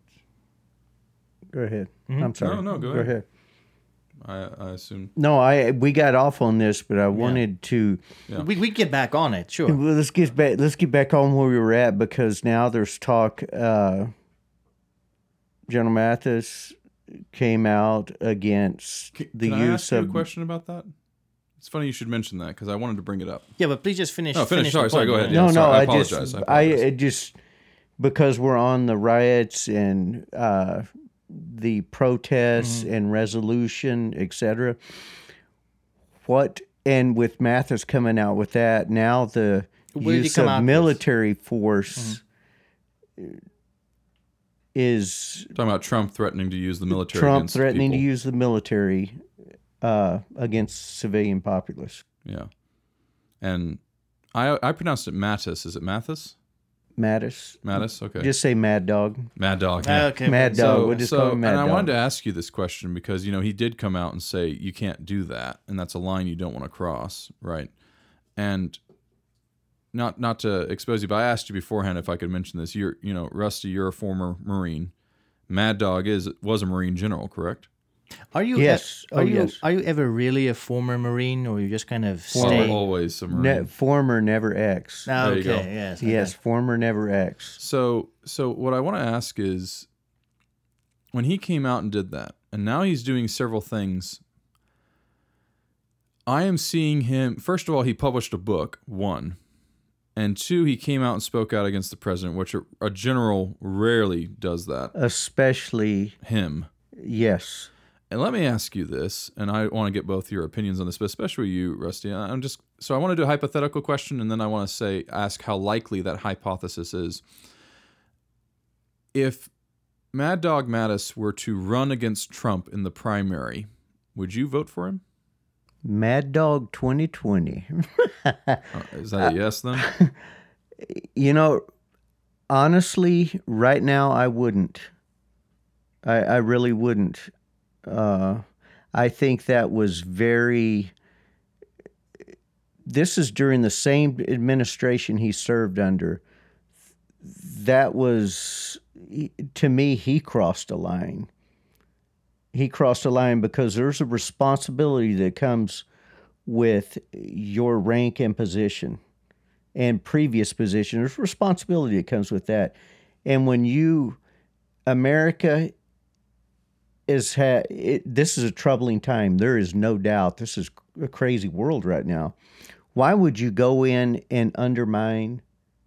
Go ahead. I'm sorry. No, no, go Go ahead. ahead. I, I assume. No, I we got off on this, but I wanted to. Yeah. We we get back on it, sure. Well, let's get back. Let's get back on where we were at because now there's talk. Uh, General Mathis came out against Can, the can I use ask you of a question about that? It's funny you should mention that because I wanted to bring it up. Yeah, but please just finish. No, finish. Sorry, sorry, go ahead. man. Yeah, no, sorry, no. I I, apologize, just, I I, apologize. it just because we're on the riots and uh, the protests Mm-hmm. and resolution, etc. What and with Mathis coming out with that now, the What did he use come out of with? military force is Talking about Trump threatening to use the military. Trump against threatening to use the military uh, against civilian populace. Yeah, and I I pronounced it Mattis. Is it Mathis? Mattis, Mattis. Okay. just say Mad Dog. Mad Dog. yeah. Ah, okay, Mad Dog. So, we'll just so call him Mad Dog. and I Dog. wanted to ask you this question because you know he did come out and say you can't do that, and that's a line you don't want to cross, right? And not not to expose you, but I asked you beforehand if I could mention this. You're you know Rusty, you're a former Marine. Mad Dog is was a Marine general, correct? Are you? Yes. Are Oh, you? yes. Are you ever really a former Marine, or you just kind of Well, stay? always a Marine. Ne- former never X. Ah, There you okay. Yes. Yes, former never X. So so what I want to ask is when he came out and did that, and now he's doing several things. I am seeing him first of all, he published a book, one. And two, he came out and spoke out against the president, which a, a general rarely does that. Especially, Him. yes. And let me ask you this, and I want to get both your opinions on this, but especially you, Rusty. I'm just so I want to do a hypothetical question, and then I want to say ask how likely that hypothesis is. If Mad Dog Mattis were to run against Trump in the primary, would you vote for him? Mad Dog 2020. Uh, Is that a yes then? you know, honestly, right now, I wouldn't. I, I really wouldn't. Uh, I think that was very. This is during the same administration he served under. That was, to me, he crossed a line. He crossed a line because there's a responsibility that comes with your rank and position and previous position. There's responsibility that comes with that. And when you, America is ha- it, this is a troubling time. There is no doubt. This is a crazy world right now. Why would you go in and undermine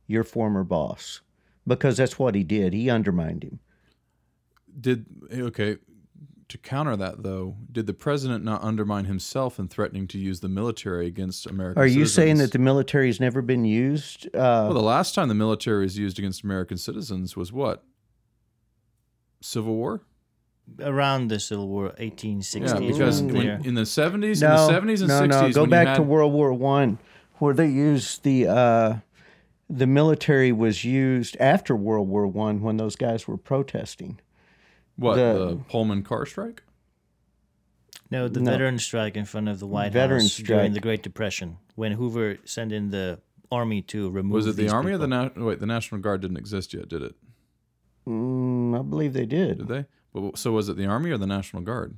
your former boss? Because that's what he did. He undermined him. Did okay. To counter that, though, did the president not undermine himself in threatening to use the military against American Are you saying that the military has never been used? Uh, Well, the last time the military was used against American citizens was what? Civil War? Around the Civil War, 1860. Yeah, because around when, in the 70s, no, in the 70s and no, 60s, no. Go back had, to World War One, where they used the uh, the military was used after World War One when those guys were protesting. What The- the, Pullman car strike? No, the No. veteran strike in front of the White Veteran House during strike. the Great Depression, when Hoover sent in the army to remove. Was it the these army or the people. na- wait? The National Guard didn't exist yet, did it? Mm, I believe they did. Did they? But, so was it the army or the National Guard?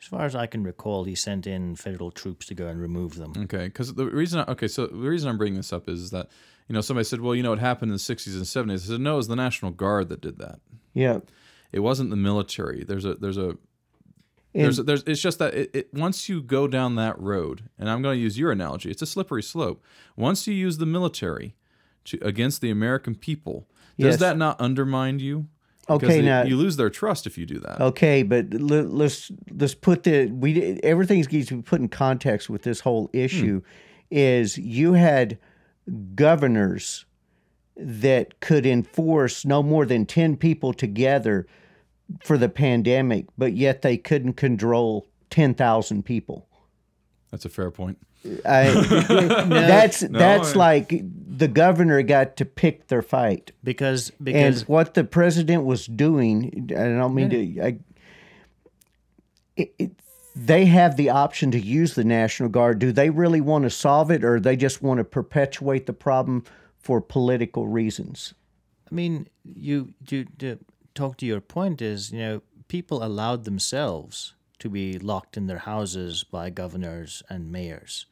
As far as I can recall, he sent in federal troops to go and remove them. Okay, because the reason, I, okay, so the reason I'm bringing this up is that you know somebody said, well, you know, it happened in the 60s and 70s. I said, no, it was the National Guard that did that. Yeah. It wasn't the military. There's a there's a And- there's a, there's it's just that it, it once you go down that road, and I'm going to use your analogy. It's a slippery slope. Once you use the military to against the American people, does Yes. that not undermine you? Okay, now- you lose their trust if you do that. Okay, but let, let's let's put the we everything needs to be put in context with this whole issue. Hmm. Is you had governors that could enforce no more than ten people together for the pandemic, but yet they couldn't control ten thousand people. That's a fair point. I, that's that's I- like the governor got to pick their fight. Because And because what the president was doing, I don't mean to. I, it, it, they have the option to use the National Guard. Do they really want to solve it, or they just want to perpetuate the problem for political reasons? I mean, you to, to talk to your point is, you know, people allowed themselves to be locked in their houses by governors and mayors.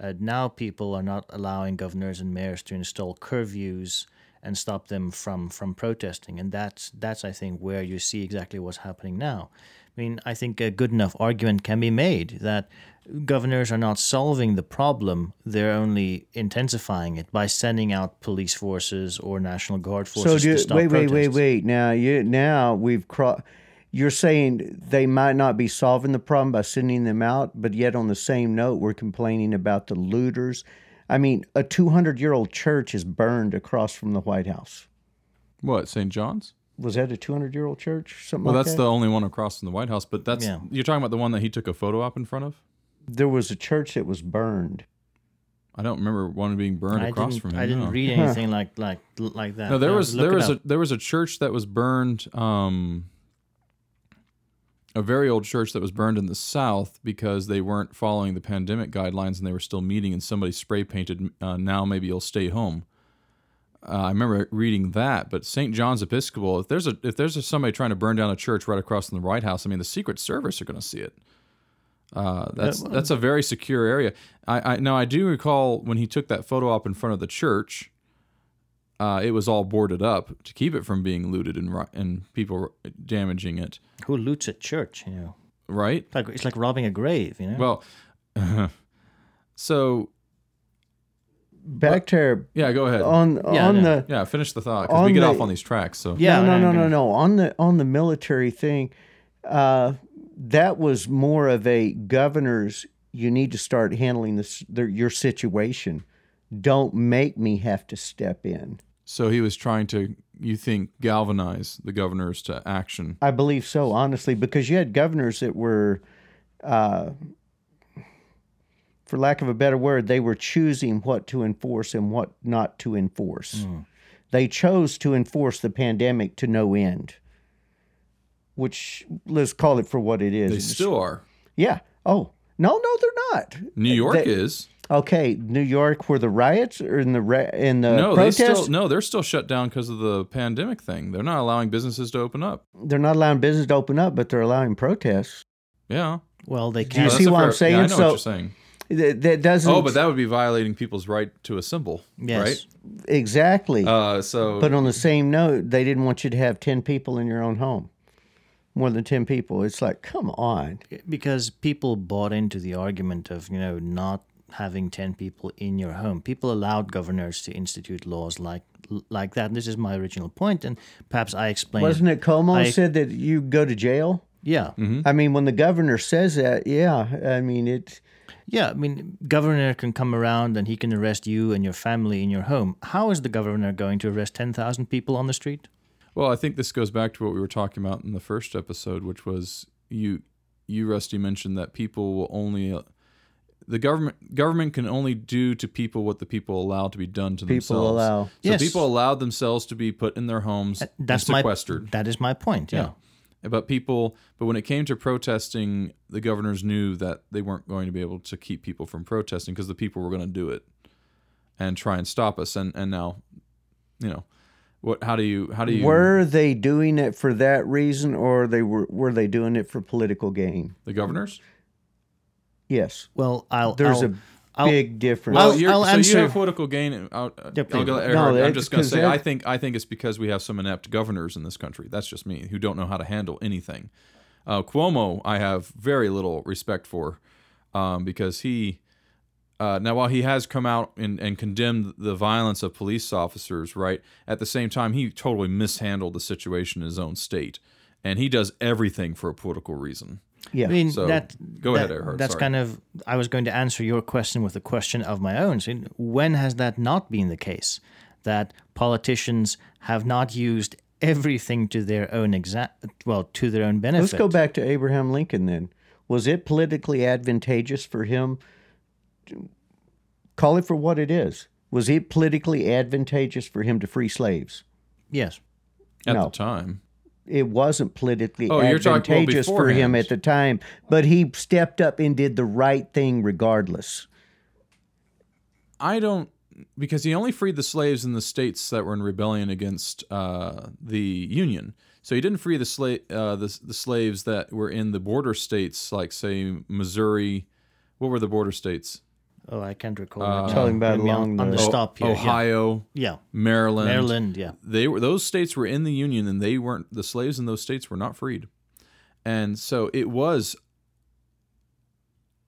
Uh, now people are not allowing governors and mayors to install curfews and stop them from from protesting, and that's that's I think where you see exactly what's happening now. I mean, I think a good enough argument can be made that governors are not solving the problem; they're only intensifying it by sending out police forces or national guard forces so to do, stop wait, wait, wait, protests. wait. Now you now we've cro- You're saying they might not be solving the problem by sending them out, but yet on the same note, we're complaining about the looters. I mean, a 200 year old church is burned across from the White House. What St. John's? Was that a 200 year old church? Something Well, like that's that? the only one across from the White House. But that's Yeah. you're talking about the one that he took a photo op in front of. There was a church that was burned. I don't remember one being burned I across from him. I didn't no. read anything like like like that. No, there Yeah, was there it was a there was a church that was burned. Um, a very old church that was burned in the South because they weren't following the pandemic guidelines and they were still meeting, and somebody spray painted. Uh, now maybe you'll stay home. Uh, I remember reading that, but St. John's Episcopal. If there's a if there's a, somebody trying to burn down a church right across from the White House, I mean the Secret Service are going to see it. Uh, that's that's a very secure area. I, I now I do recall when he took that photo op in front of the church uh, it was all boarded up to keep it from being looted and ri- and people damaging it. Who loots a church? You know, Right. it's like it's like robbing a grave. You know. Well, so Back to yeah, go ahead. on Yeah, on yeah. the yeah, finish the thought because we get the- off on these tracks. So Yeah, no, no, no, no, gonna- no. On the on the military thing, uh, that was more of a governor's. You need to start handling this their, your situation. Don't make me have to step in. so he was trying to you think galvanize the governors to action. I believe so, honestly, because you had governors that were, uh, for lack of a better word, they were choosing what to enforce and what not to enforce. They chose to enforce the pandemic to no end, which let's call it for what it is. They still are. yeah. Oh no, no, they're not. New York They- is Okay, New York, were the riots or in the ra- in the no, they protests? still no, they're still shut down because of the pandemic thing. They're not allowing businesses to open up. they're not allowing business to open up, but they're allowing protests. Yeah, well, they can't. You see a what I'm fair- Yeah, I saying? know So- what you're saying. That, that doesn't. Oh, but that would be violating people's right to assemble, Yes. right? exactly. Uh, so But on the same note, they didn't want you to have 10 people in your own home. More than 10 people. It's like, come on. because people bought into the argument of you know not having 10 people in your home. People allowed governors to institute laws like like that. And this is my original point and perhaps i explained Wasn't it Cuomo I- said that you go to jail? yeah. I mean, when the governor says that, yeah, I mean, it. yeah i mean governor can come around and he can arrest you and your family in your home. How is the governor going to arrest 10,000 people on the street? Well, I think this goes back to what we were talking about in the first episode, which was you, you Rusty mentioned that people will only, uh, the government government can only do to people what the people allow to be done to People themselves. allow. So Yes. people allowed themselves to be put in their homes that's and my sequestered. that is my point yeah, But people, but when it came to protesting, the governors knew that they weren't going to be able to keep people from protesting because the people were going to do it and try and stop us. And and now, you know, what? How do you? How do you? Were they doing it for that reason, or they were were they doing it for political gain? the governors? Yes, Well, I'll. there's I'll, a I'll- big difference. Well, I'll- you're, I'll so answer- you have political gain. I'll, Yeah, I'll please. go, No, Erhard, I'm that's just going to say, I think I think it's because we have some inept governors in this country. That's just me, who don't know how to handle anything. Uh, Cuomo, I have very little respect for, um, because he. Uh, now, while he has come out and, and condemned the violence of police officers, right, at the same time, he totally mishandled the situation in his own state. And he does everything for a political reason. Yeah, I mean, So, that, go that- ahead, Erhard, That's sorry. kind of. I was going to answer your question with a question of my own. So when has that not been the case? That politicians have not used everything to their own exact, well, to their own benefit. Let's go back to Abraham Lincoln then. Was it politically advantageous for him? To, call it for what it is. Was it politically advantageous for him to free slaves? Yes. At No. the time, It wasn't politically Oh, talking- well, advantageous for him at the time, but he stepped up and did the right thing regardless. I don't because he only freed the slaves in the states that were in rebellion against uh, the Union. So he didn't free the slave uh, the, the slaves that were in the border states, like say Missouri. What were the border states? Oh, I can't recall. Uh, right. Talking about Maybe on- along on the the- stop here. Ohio, Yeah. Maryland, Maryland. Yeah. They were those states were in the Union, and they weren't. The slaves in those states were not freed, and so it was.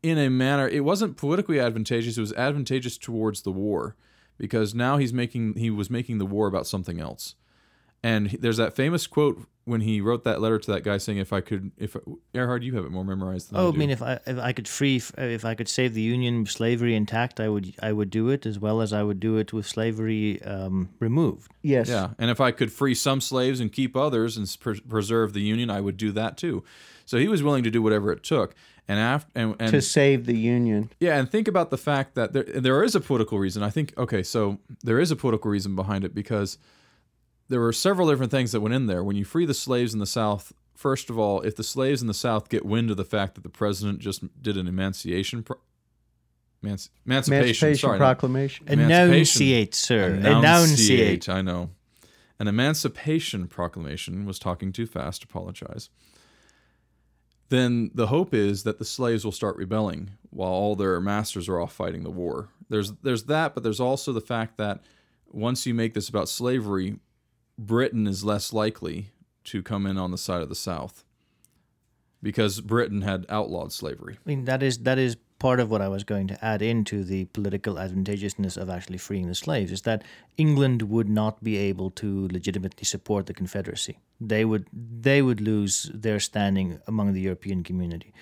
In a manner, it wasn't politically advantageous. It was advantageous towards the war, because now he's making he was making the war about something else, and there's that famous quote when he wrote that letter to that guy saying, "If I could, if Erhard, you have it more memorized than Oh, I I mean, if I if I could free if I could save the Union with slavery intact, I would I would do it as well as I would do it with slavery um, removed. Yes. Yeah, and if I could free some slaves and keep others and pres- preserve the Union, I would do that too. So he was willing to do whatever it took. And after and, and To save the Union. yeah, and think about the fact that there there is a political reason. I think okay, so there is a political reason behind it because there were several different things that went in there. When you free the slaves in the South, first of all, if the slaves in the South get wind of the fact that the president just did an emancipation pro- emanci- emancipation, Emancipation sorry, not- Proclamation. Emancipation. Enunciate, sir. Enunciate. Enunciate. I know. An Emancipation Proclamation was talking too fast. Apologize. Then the hope is that the slaves will start rebelling while all their masters are off fighting the war. There's there's that, but there's also the fact that once you make this about slavery, Britain is less likely to come in on the side of the South because Britain had outlawed slavery. I mean, that is that is part of what I was going to add into the political advantageousness of actually freeing the slaves is that England would not be able to legitimately support the Confederacy. They would they would lose their standing among the European community.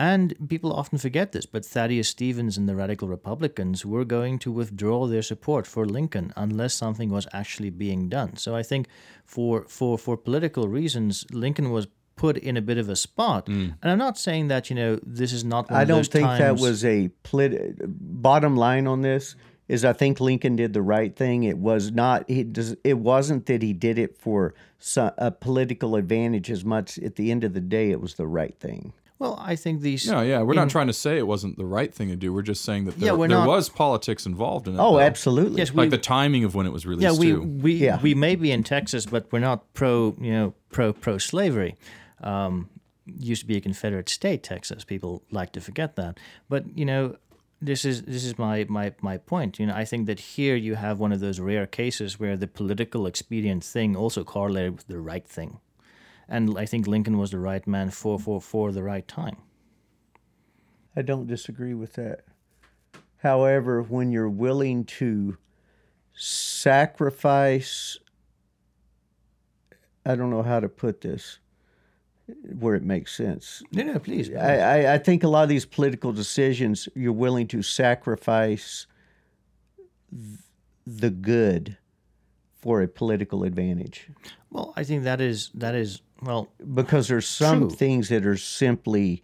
And people often forget this, but Thaddeus Stevens and the radical Republicans were going to withdraw their support for Lincoln unless something was actually being done. So I think for for for political reasons, Lincoln was put in a bit of a spot. Mm. And I'm not saying that, you know, this is not I don't think that was a polit- bottom line on this is I think Lincoln did the right thing. It was not he does it wasn't that he did it for so- a political advantage as much at the end of the day it was the right thing. Well, I think these No, yeah, we're not trying to say it wasn't the right thing to do. We're just saying that there, we're there not- was politics involved in it. Oh, though. absolutely. Yes, we like the timing of when it was released yeah, we too. we Yeah. we may be in Texas, but we're not pro, you know, pro pro slavery. Um, used to be a Confederate state, Texas. People like to forget that. But you know, this is this is my my my point. You know, I think that here you have one of those rare cases where the political expedient thing also correlated with the right thing, and I think Lincoln was the right man for for for the right time. I don't disagree with that. However, when you're willing to sacrifice, I don't know how to put this where it makes sense. No, no, please. I, I, I think a lot of these political decisions, you're willing to sacrifice th- the good for a political advantage. Well, I think that is that is well. because there's some True. things that are simply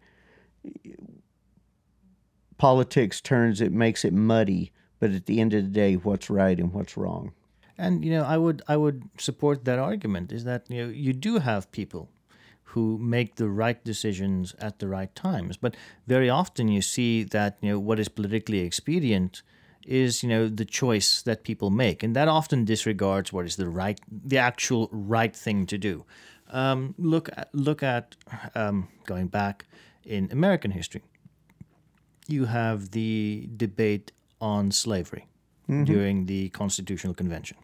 politics turns it makes it muddy but at the end of the day what's right and what's wrong And you know, I would I would support that argument is that you know you do have people who make the right decisions at the right times. But very often you see that you know what is politically expedient is you know the choice that people make, and that often disregards what is the right, the actual right thing to do. Um, look at, look at um, going back in American history. You have the debate on slavery during the Constitutional Convention.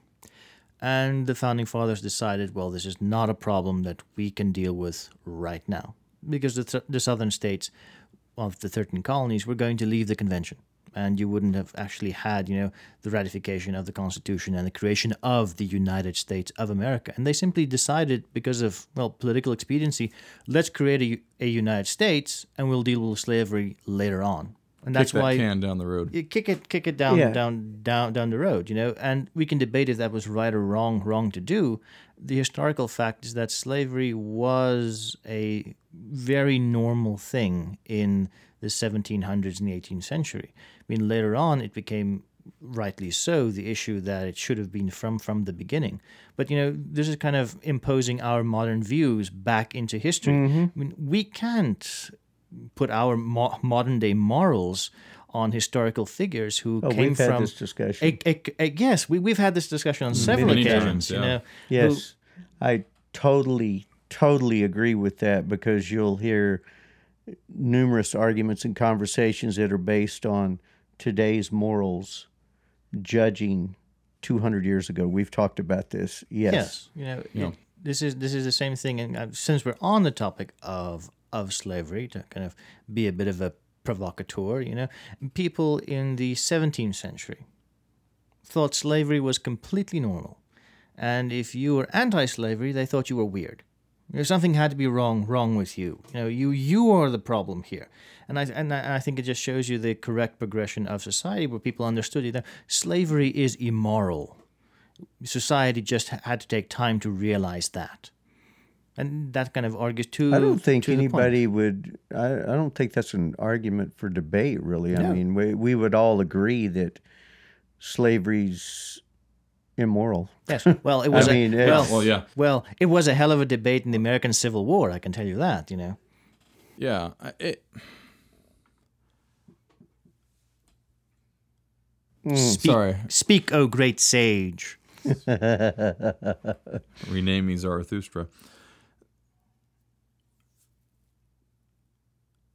And the founding fathers decided, well, this is not a problem that we can deal with right now because the, th- the southern states of the 13 colonies were going to leave the convention. And you wouldn't have actually had, you know, the ratification of the Constitution and the creation of the United States of America. And they simply decided, because of, well, political expediency, let's create a, a United States and we'll deal with slavery later on. And that's Kick that why can down the road. you kick it kick it down Yeah. down down down the road you know and we can debate if that was right or wrong wrong to do the historical fact is that slavery was a very normal thing in the 1700s and the 18th century i mean later on it became rightly so the issue that it should have been from from the beginning but you know this is kind of imposing our modern views back into history mm-hmm. i mean we can't put our mo- modern day morals on historical figures who Oh, came we've had from this discussion. A- a- a- yes, we, we've had this discussion on mm-hmm. several Many occasions. times, You know, Yes, I totally, totally agree with that because you'll hear numerous arguments and conversations that are based on today's morals judging 200 years ago. We've talked about this. Yes. yes, you know, it- this is this is the same thing. And uh, since we're on the topic of of slavery, to kind of be a bit of a provocateur, you know, people in the 17th century thought slavery was completely normal, and if you were anti-slavery, they thought you were weird. Know, something had to be wrong wrong with you. You know, you you are the problem here. And I and I I think it just shows you the correct progression of society where people understood that slavery is immoral. Society just had to take time to realize that. And that kind of argues to I don't think to the point. anybody would. I, I don't think that's an argument for debate, really. I No. mean, we, we would all agree that slavery's immoral. Yes. Well, it was. mean, a, well, Well, yeah. well, it was a hell of a debate in the American Civil War. I can tell you that. You know. Yeah. I- It, mm. Speak, Sorry. Speak, O great sage. renaming Zarathustra.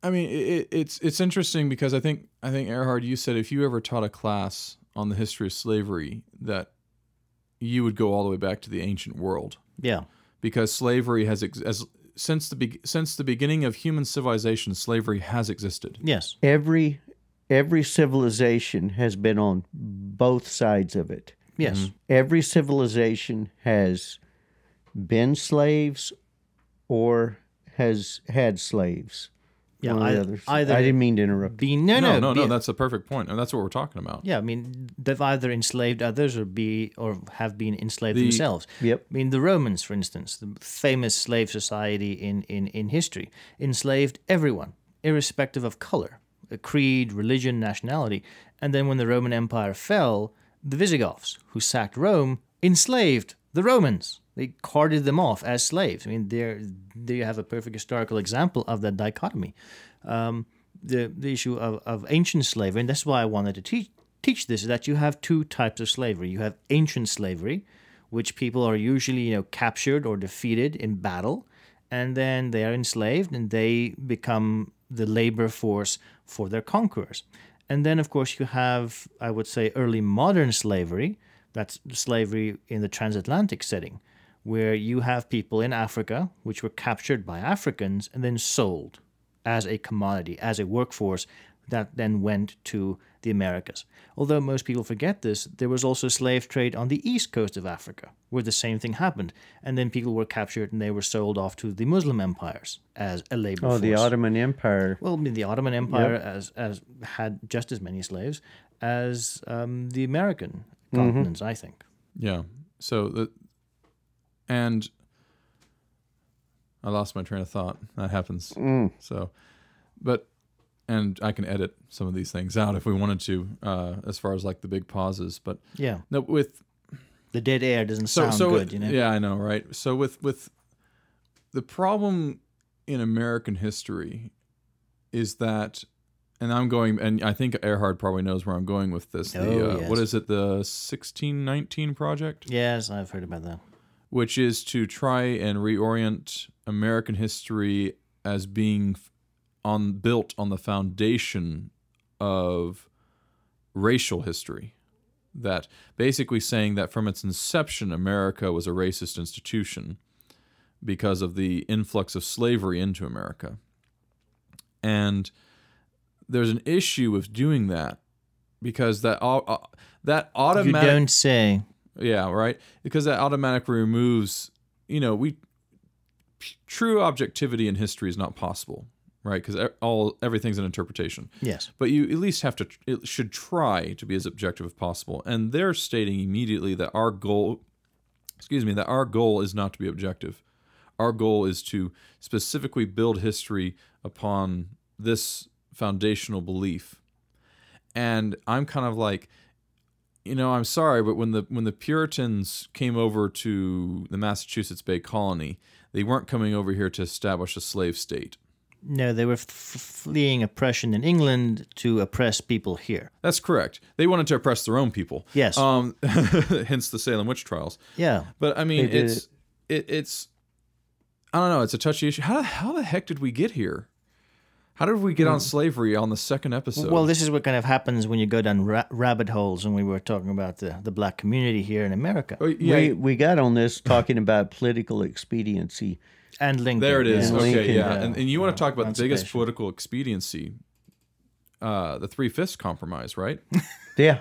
I mean, it, it's it's interesting because I think I think Erhard, you said if you ever taught a class on the history of slavery, that you would go all the way back to the ancient world Yeah. because slavery has ex- as since the be- since the beginning of human civilization, slavery has existed. Yes. Every every civilization has been on both sides of it. Yes. Mm-hmm. Every civilization has been slaves or has had slaves. Yeah. One or the ei- others. either I didn't mean to interrupt. be no No, no no, no, that's a perfect point. point, and that's what we're talking about. Yeah, I mean, they've either enslaved others or be or have been enslaved The- themselves. Yep. I mean, the Romans, for instance, the famous slave society in, in, in history, enslaved everyone, irrespective of color, uh, creed, religion, nationality. And then when the Roman Empire fell, the Visigoths, who sacked Rome, enslaved the Romans. They carted them off as slaves. I mean, there you have a perfect historical example of that dichotomy um, the the issue of, of ancient slavery, and that's why I wanted to teach teach this is that you have two types of slavery. You have ancient slavery, which people are usually you know captured or defeated in battle, and then they are enslaved and they become the labor force for their conquerors. And then of course you have I would say early modern slavery. That's slavery in the transatlantic setting, where you have people in Africa which were captured by Africans and then sold as a commodity, as a workforce that then went to the Americas. Although most people forget this, there was also slave trade on the east coast of Africa, where the same thing happened. And then people were captured and they were sold off to the Muslim empires as a labor Oh, force. the Ottoman Empire. Well, I mean, the Ottoman Empire as, as had just as many slaves as um, the American continents, I think. Yeah. So the and I lost my train of thought. That happens. So, but and I can edit some of these things out if we wanted to, uh, as far as like the big pauses. But Yeah, no, with the dead air doesn't so sound so good, you know. yeah, I know, right? So with with the problem in American history is that, and I'm going, and I think Erhard probably knows where I'm going with this. The, Oh, uh, yes. What is it? The 1619 project, Yes, I've heard about that. Which is to try and reorient American history as being on built on the foundation of racial history. That basically saying that from its inception, America was a racist institution because of the influx of slavery into America. And there's an issue with doing that because that uh, that You automatic don't say. Yeah, right. Because that automatically removes, you know, we true objectivity in history is not possible, right? Because all everything's an interpretation. Yes. But you at least have to it should try to be as objective as possible. And they're stating immediately that our goal, excuse me, that our goal is not to be objective. Our goal is to specifically build history upon this foundational belief. And I'm kind of like, you know, I'm sorry, but when the when the Puritans came over to the Massachusetts Bay Colony, they weren't coming over here to establish a slave state. No, they were f- fleeing oppression in England to oppress people here. That's correct. They wanted to oppress their own people. Yes. Um, hence the Salem witch trials. Yeah. But I mean, it's it, it's I don't know. It's a touchy issue. How how the heck did we get here? How did we get on slavery on the second episode? Hmm. Well, this is what kind of happens when you go down ra- rabbit holes, and we were talking about the, the black community here in America. Oh, yeah, We we got on this talking about political expediency. And Lincoln. there it is. yeah. Okay, Lincoln, yeah. uh, And, and you want to talk about the biggest political expediency, uh, the Three Fifths Compromise, right? Yeah.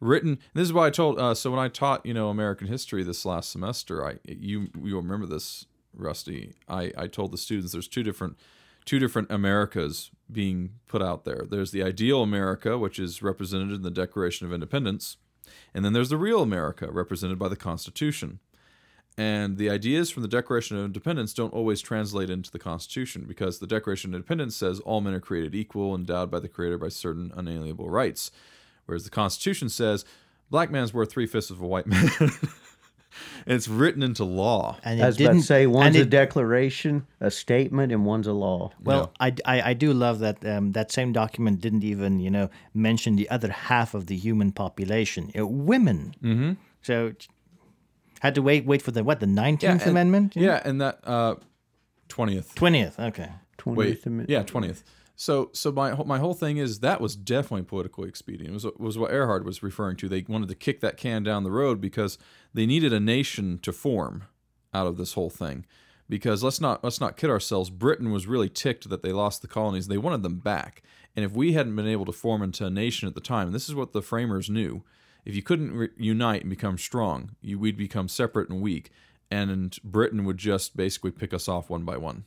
written this is why i told uh, so when i taught you know american history this last semester i you you'll remember this rusty i i told the students there's two different two different americas being put out there there's the ideal america which is represented in the declaration of independence and then there's the real america represented by the constitution and the ideas from the Declaration of Independence don't always translate into the Constitution because the Declaration of Independence says all men are created equal, endowed by the Creator by certain unalienable rights. Whereas the Constitution says black man's worth three fifths of a white man. and it's written into law. And it I was about to didn't say one's and a it- declaration, a statement, and one's a law. Well, I, I, I do love that um, that same document didn't even you know mention the other half of the human population, you know, women. Mm-hmm. So had to wait wait for the what the Nineteenth and- Amendment? Yeah, and that uh, 20th. Twentieth. Okay. 20th Amendment. yeah, twentieth. So, so my whole- my whole thing is that was definitely politically expedient. It was was what Erhard was referring to. They wanted to kick that can down the road because they needed a nation to form out of this whole thing. Because let's not let's not kid ourselves. Britain was really ticked that they lost the colonies. They wanted them back. And if we hadn't been able to form into a nation at the time, and this is what the framers knew, if you couldn't re- unite and become strong, you, we'd become separate and weak, and Britain would just basically pick us off one by one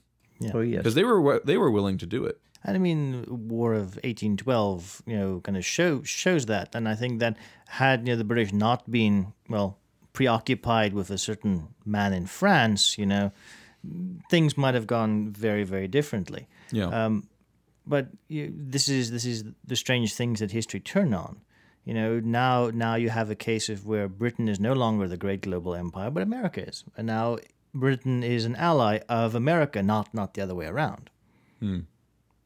Oh yes. because they were they were willing to do it. And I mean, War of 1812, you know, kind of show, shows that. And I think that had you know, the British not been, well, preoccupied with a certain man in France, you know, things might have gone very, very differently. Yeah, Um, but you, this is this is the strange things that history turn on. You know, now now you have a case of where Britain is no longer the great global empire, but America is, and now Britain is an ally of America, not not the other way around.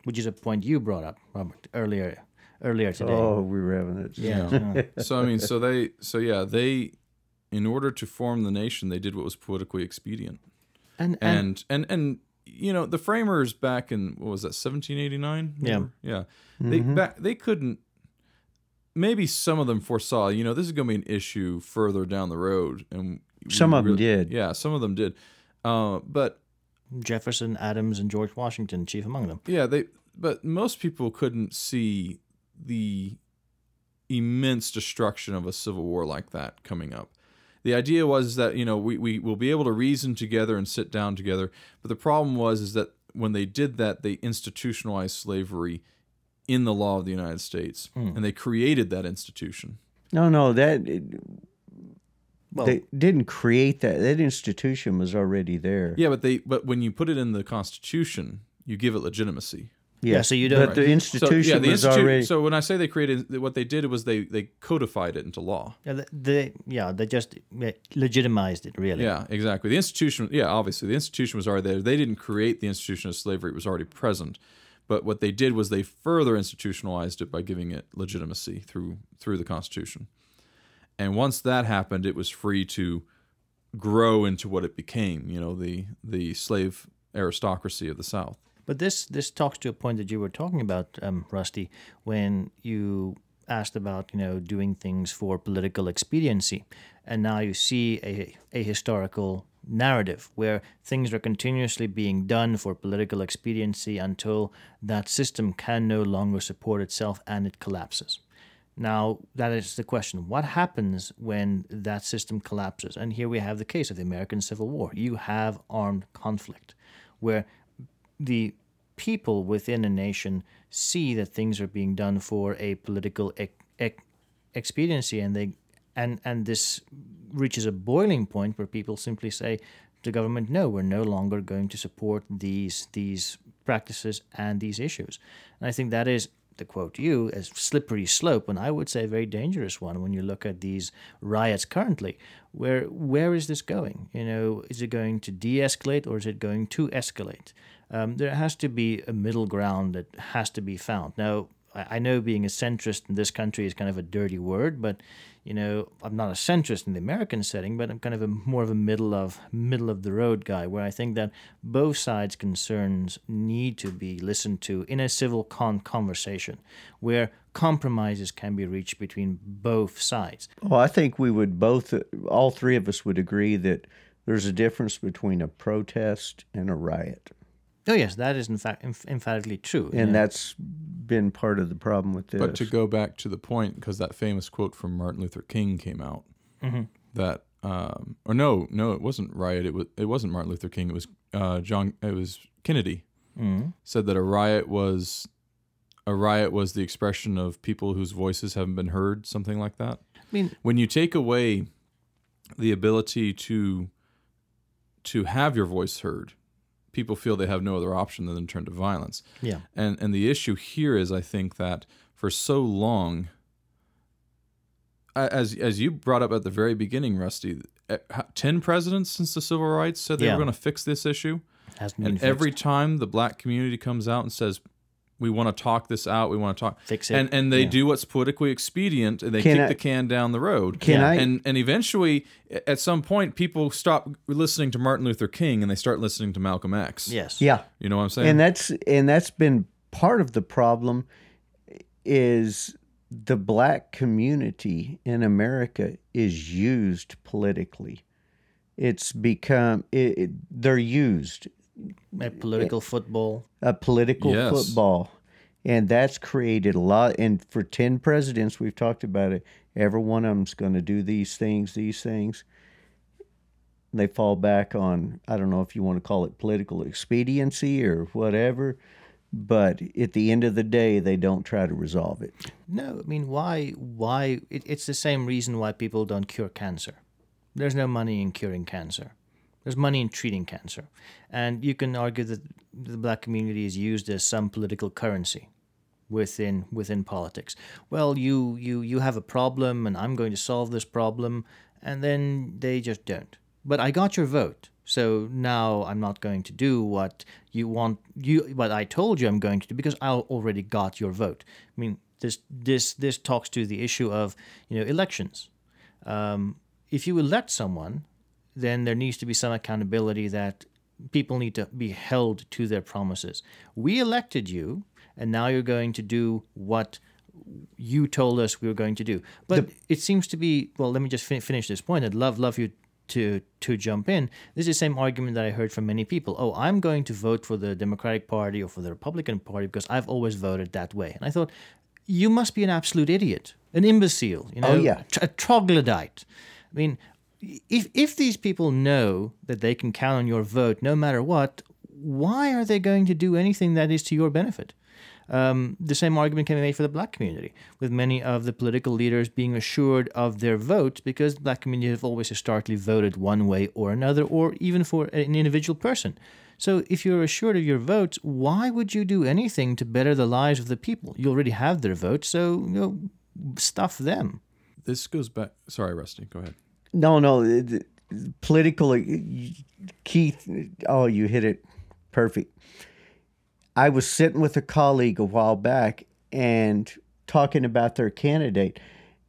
Which is a point you brought up, Robert, earlier earlier today. oh, we were having it. yeah. yeah. so I mean, so they, so yeah, they, in order to form the nation, they did what was politically expedient, And, and and and and you know the framers back in what was that 1789? Yeah. yeah, they back they couldn't. Maybe some of them foresaw, you know, this is going to be an issue further down the road, and Some of them did. Yeah, some of them did, uh, but Jefferson, Adams, and George Washington, chief among them. Yeah, they but most people couldn't see the immense destruction of a civil war like that coming up. The idea was that, you know, we, we will be able to reason together and sit down together. But the problem was is that when they did that, they institutionalized slavery in the law of the United States. Hmm. And they created that institution. No, no, that it, Well, they didn't create that. That institution was already there. Yeah, but they but when you put it in the Constitution, you give it legitimacy. Yes. so you don't- But the So, institution yeah, the was institute. already. So when I say they created, what they did was they they codified it into law. Yeah, they, they yeah they just legitimized it really. Yeah, exactly. The institution, yeah, obviously, the institution was already there. They didn't create the institution of slavery; it was already present. But what they did was they further institutionalized it by giving it legitimacy through through the Constitution. And once that happened, it was free to grow into what it became. You know, the the slave aristocracy of the South. But this this talks to a point that you were talking about, um, Rusty, when you asked about you know doing things for political expediency, and now you see a a historical narrative where things are continuously being done for political expediency until that system can no longer support itself and it collapses. Now, that is the question. What happens when that system collapses? And here we have the case of the American Civil War. You have armed conflict where the people within a nation see that things are being done for a political ex- ex- expediency and they and and this reaches a boiling point where people simply say to government no we're no longer going to support these these practices and these issues. And i think that is to quote you a slippery slope and i would say a very dangerous one when you look at these riots currently. Where where is this going? You know is it going to de-escalate or is it going to escalate um, there has to be a middle ground that has to be found now I know being a centrist in this country is kind of a dirty word, but you know I'm not a centrist in the American setting, but I'm kind of a more of a middle of middle of the road guy, where I think that both sides' concerns need to be listened to in a civil con- conversation, where compromises can be reached between both sides. Well, I think we would both, all three of us would agree that there's a difference between a protest and a riot. Oh yes, that is in fact emph- emphatically true. And yeah. that's been part of the problem with this. But to go back to the point, because that famous quote from Martin Luther King came out, that um, or no, no, it wasn't riot. It was it wasn't Martin Luther King. It was uh, John. It was Kennedy said that a riot was a riot was the expression of people whose voices haven't been heard, something like that. I mean, When you take away the ability to to have your voice heard, people feel they have no other option than to turn to violence. yeah, And and the issue here is, I think that for so long, as as you brought up at the very beginning, Rusty, eh, ten presidents since the civil rights said they Yeah. were going to fix this issue, hasn't and every time the black community comes out and says. We want to talk this out. We want to talk, Fix it. and and they Yeah. do what's politically expedient, and they Can kick I- the can down the road. Can I- And and eventually, at some point, people stop listening to Martin Luther King and they start listening to Malcolm X. yes, yeah. you know what I'm saying? And that's and that's been part of the problem is the black community in America is used politically. It's become it, it, they're used a political football. a political Yes. football. And that's created a lot. And for 10 presidents, we've talked about it, every one of them's going to do these things, these things. They fall back on, I don't know if you want to call it political expediency or whatever, but at the end of the day, they don't try to resolve it. No, I mean, why? Why? It, it's the same reason why people don't cure cancer. There's no money in curing cancer. There's money in treating cancer, and you can argue that the black community is used as some political currency within within politics. Well, you you you have a problem, and I'm going to solve this problem, and then they just don't. But I got your vote, so now I'm not going to do what you want you what I told you I'm going to do because I already got your vote. I mean, this this this talks to the issue of you know elections. Um, if you elect someone, then there needs to be some accountability that people need to be held to their promises. We elected you, and now you're going to do what you told us we were going to do. But it seems to be well. Let me just fin- finish this point. I'd love love you to to jump in. This is the same argument that I heard from many people. Oh, I'm going to vote for the Democratic Party or for the Republican Party because I've always voted that way. And I thought, you must be an absolute idiot, an imbecile. You oh, know, Oh, yeah. a troglodyte. I mean, if if these people know that they can count on your vote no matter what, why are they going to do anything that is to your benefit? Um, the same argument can be made for the black community, with many of the political leaders being assured of their vote because the black community have always historically voted one way or another, or even for an individual person. So if you're assured of your votes, why would you do anything to better the lives of the people? You already have their votes, so you know, stuff them. This goes back. Sorry, Rusty. Go ahead. No, no. it- it- Political, uh, Keith. Oh, you hit it perfect. I was sitting with a colleague a while back and talking about their candidate,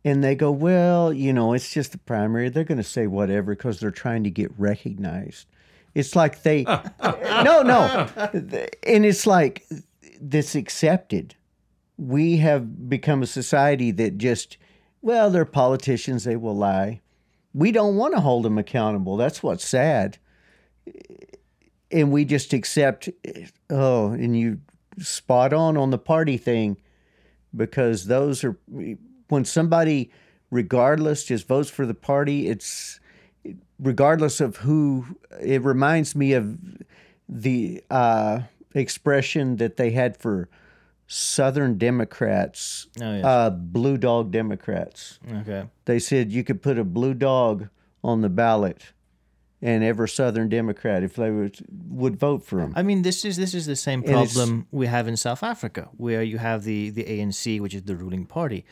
and they go, "Well, you know, it's just the primary. They're going to say whatever because they're trying to get recognized." It's like they, no, no, and it's like this accepted. We have become a society that just, well, they're politicians. They will lie we don't want to hold them accountable. That's what's sad. And we just accept, oh, and you spot on on the party thing because those are, when somebody, regardless, just votes for the party, it's regardless of who, it reminds me of the uh, expression that they had for Southern Democrats, Oh, yes. uh, blue dog Democrats Okay. they said you could put a blue dog on the ballot and every southern democrat if they would, would vote for him I mean, this is this is the same problem we have in South Africa, where you have the the ANC, which is the ruling party,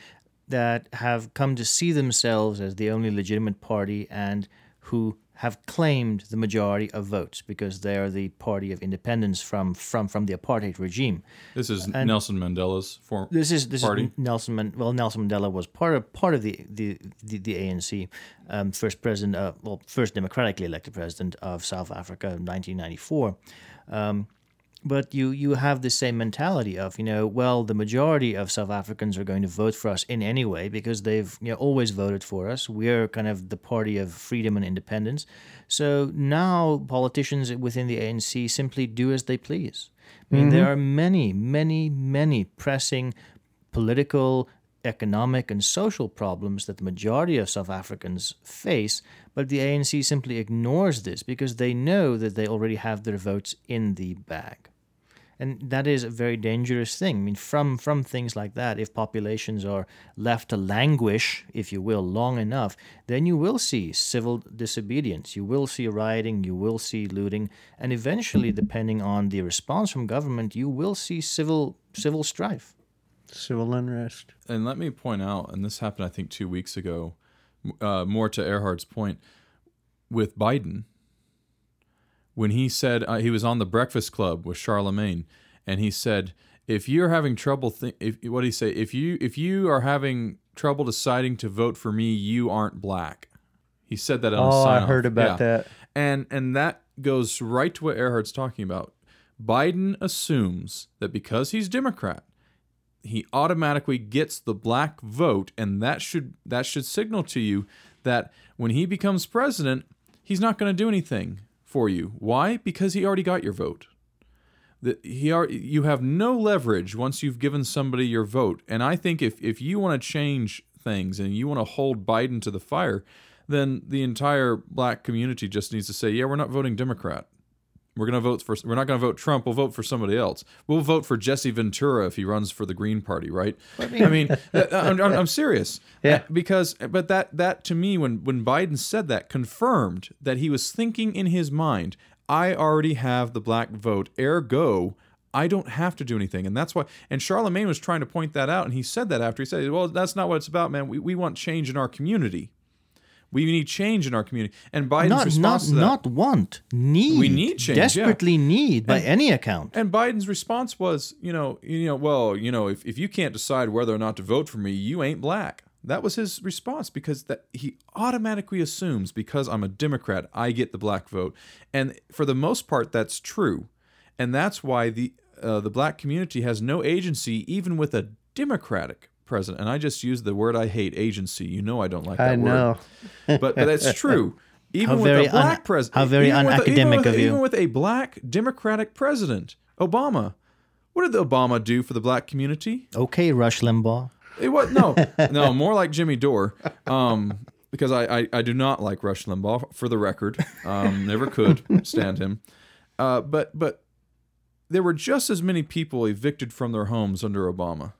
that have come to see themselves as the only legitimate party and who have claimed the majority of votes because they are the party of independence from from from the apartheid regime. This is Nelson Mandela's form. This is this Party? is Nelson. Man, well, Nelson Mandela was part of part of the the the, the ANC, um, first president, uh, well, first democratically elected president of South Africa in 1994. Um, but you you have the same mentality of you know well the majority of South Africans are going to vote for us in any way because they've you know always voted for us. We're kind of the party of freedom and independence. So now politicians within the ANC simply do as they please. I mean there mm-hmm. are many many many pressing political, economic, and social problems that the majority of South Africans face, but the ANC simply ignores this because they know that they already have their votes in the bag. And that is a very dangerous thing. I mean, from, from things like that, if populations are left to languish, if you will, long enough, then you will see civil disobedience, you will see rioting, you will see looting, and eventually, depending on the response from government, you will see civil civil strife. Civil unrest And let me point out, and this happened, I think, two weeks ago, uh, more to Erhard's point, with Biden, when he said uh, he was on the Breakfast Club with Charlamagne, and he said, "If you're having trouble, th- if what did he say? If you if you are having trouble deciding to vote for me, you aren't black." He said that on oh i heard about Yeah. that And and that goes right to what Erhard's talking about. Biden assumes that because he's Democrat, he automatically gets the black vote, and that should that should signal to you that when he becomes president, he's not going to do anything for you. Why? Because he already got your vote. That he are, you have no leverage once you've given somebody your vote. And I think if if you want to change things and you want to hold Biden to the fire, then the entire black community just needs to say, yeah, we're not voting Democrat. We're gonna vote for. We're not gonna vote Trump. We'll vote for somebody else. We'll vote for Jesse Ventura if he runs for the Green Party, right? I mean, uh, uh, I'm, I'm, I'm serious. Yeah. Uh, because, but that that to me, when when Biden said that, confirmed that he was thinking in his mind, I already have the black vote. Ergo, I don't have to do anything, and that's why. And Charlamagne was trying to point that out, and he said that after he said, "Well, that's not what it's about, man. We we want change in our community. We need change in our community." And Biden's Not, not, response to that, not want, need. We need change, yeah. Desperately need by any account. And Biden's response was, you know, you know, well, you know, if, if you can't decide whether or not to vote for me, you ain't black. That was his response because that he automatically assumes because I'm a Democrat, I get the black vote. And for the most part that's true. And that's why the uh, the black community has no agency even with a democratic president. And I just use the word I hate, agency. You know I don't like that i word know but but that's true. Even with a black un- president, how very even even unacademic of you. Even with a black Democratic president, Obama. What did the Obama do for the black community? Okay, Rush Limbaugh. It was no, no, more like Jimmy Dore. Um, because I, I, I do not like Rush Limbaugh, for the record. Um, never could stand him. Uh, but but there were just as many people evicted from their homes under Obama.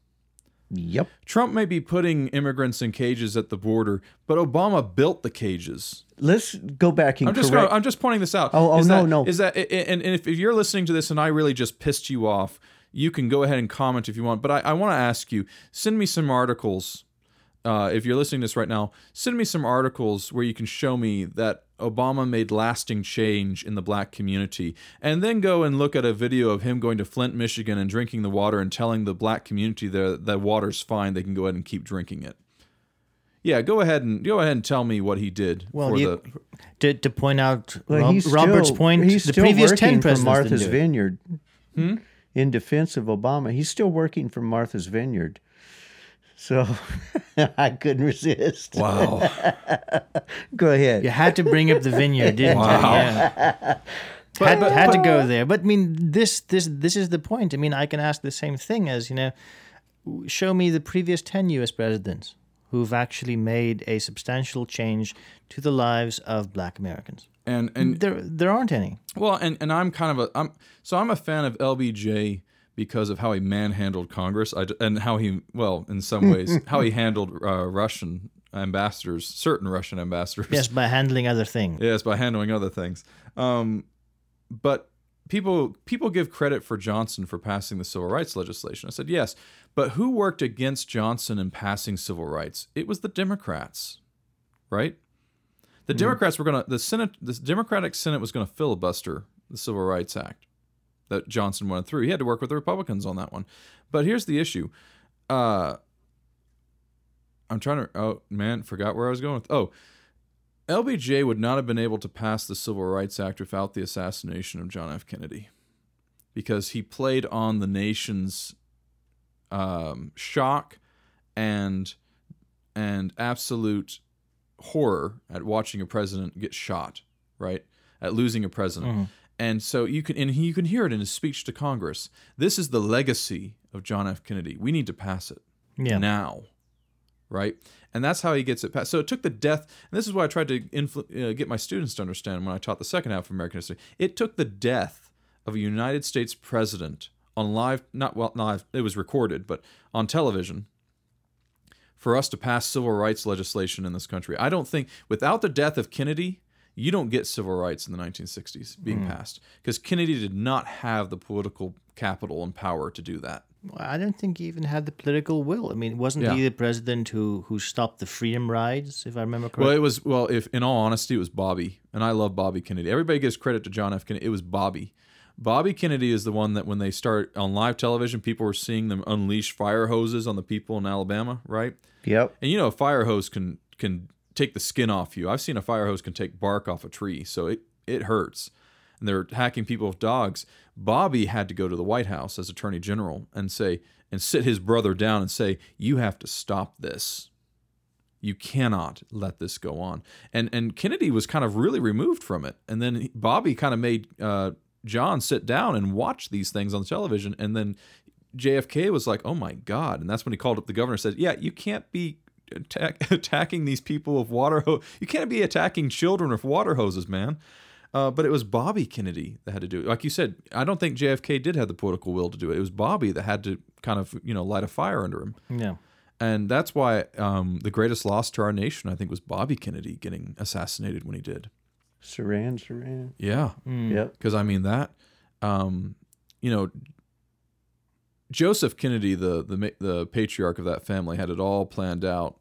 Yep. Trump may be putting immigrants in cages at the border, but Obama built the cages. Let's go back and I'm just correct. I'm just pointing this out. Oh, oh, Is no, that- no. Is that and, and if, if you're listening to this and I really just pissed you off, you can go ahead and comment if you want. But I, I want to ask you, send me some articles. Uh, if you're listening to this right now, send me some articles where you can show me that Obama made lasting change in the black community, and then go and look at a video of him going to Flint, Michigan, and drinking the water and telling the black community there that water's fine, they can go ahead and keep drinking it. Yeah, go ahead and go ahead and tell me what he did Well, for you, the to, to point out Well, Rob- he's Robert's point, He's the previous working 10 presidents Martha's didn't do it. Vineyard. Hmm? In defense of Obama, he's still working for Martha's Vineyard. So I couldn't resist. wow. Go ahead. You had to bring up the vineyard, didn't you? Yeah. had, had to go there. But I mean, this this this is the point. I mean, I can ask the same thing as you know, show me the previous ten U.S. presidents who've actually made a substantial change to the lives of Black Americans. And and There there aren't any. Well, and, and I'm kind of a I'm so I'm a fan of LBJ because of how he manhandled Congress I, and how he well in some ways how he handled uh, Russian ambassadors, certain Russian ambassadors. Yes, by handling other things. Yes, by handling other things. Um, but people people give credit for Johnson for passing the civil rights legislation. I said yes, but who worked against Johnson in passing civil rights? It was the Democrats, right? The Democrats were going to the Senate, the Democratic Senate was going to filibuster the Civil Rights Act that Johnson went through. He had to work with the Republicans on that one. But here's the issue. Uh, I'm trying to. Oh man, forgot where I was going with. Oh, LBJ would not have been able to pass the Civil Rights Act without the assassination of John F. Kennedy, because he played on the nation's um, shock and and absolute horror at watching a president get shot, right? At losing a president. And so you can and he, you can hear it in his speech to Congress. This is the legacy of John F. Kennedy. We need to pass it Yeah. now, right? And that's how he gets it passed. So it took the death, and this is why I tried to influ- uh, get my students to understand when I taught the second half of American history. It took the death of a United States president on live, not well, live, it was recorded, but on television, for us to pass civil rights legislation in this country. I don't think without the death of Kennedy, you don't get civil rights in the 1960s being hmm. passed because Kennedy did not have the political capital and power to do that. I don't think he even had the political will. I mean, wasn't Yeah. he the president who who stopped the freedom rides, if I remember correctly? Well, it was well, if in all honesty, it was Bobby, and I love Bobby Kennedy. Everybody gives credit to John F. Kennedy. It was Bobby. Bobby Kennedy is the one that when they start on live television, people were seeing them unleash fire hoses on the people in Alabama, right? Yep. And you know, a fire hose can can take the skin off you. I've seen a fire hose can take bark off a tree, so it it hurts. And they're hacking people with dogs. Bobby had to go to the White House as Attorney General and say and sit his brother down and say, "You have to stop this. You cannot let this go on." And and Kennedy was kind of really removed from it. And then Bobby kind of made uh, John sit down and watch these things on the television. And then JFK was like, "Oh my God!" And that's when he called up the governor and said, "Yeah, you can't be attack- attacking these people with water hose. You can't be attacking children with water hoses, man." Uh, but it was Bobby Kennedy that had to do it. Like you said, I don't think JFK did have the political will to do it. It was Bobby that had to kind of you know light a fire under him, yeah. and that's why um, the greatest loss to our nation, I think, was Bobby Kennedy getting assassinated when he did. Sirhan, Sirhan. Yeah, Yep. because I mean that, um, you know, Joseph Kennedy, the the the patriarch of that family, had it all planned out,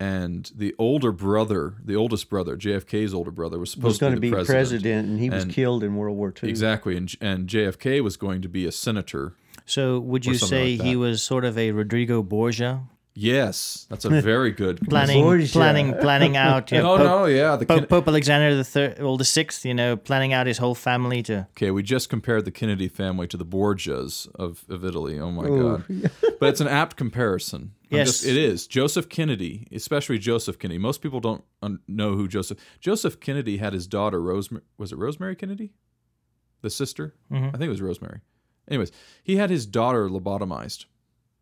and the older brother, the oldest brother, JFK's older brother, was supposed Was going to to be be the president, and he was And- killed in World War II. Exactly, and and JFK was going to be a senator. So would you say like he was sort of a Rodrigo Borgia, Yes, that's a very good. planning, Borgia. planning, planning out? You know, no, Pope, no, yeah. The Pope, Ken- Pope Alexander the third, well, the sixth. You know, planning out his whole family to. okay, we just compared the Kennedy family to the Borgias of, of Italy. Oh my Ooh. god! but it's an apt comparison. I'm Yes. just- it is. Joseph Kennedy, especially Joseph Kennedy. Most people don't un- know who Joseph. Joseph Kennedy had his daughter Rosemary. Was it Rosemary Kennedy? The sister? Mhm. I think it was Rosemary. Anyways, he had his daughter lobotomized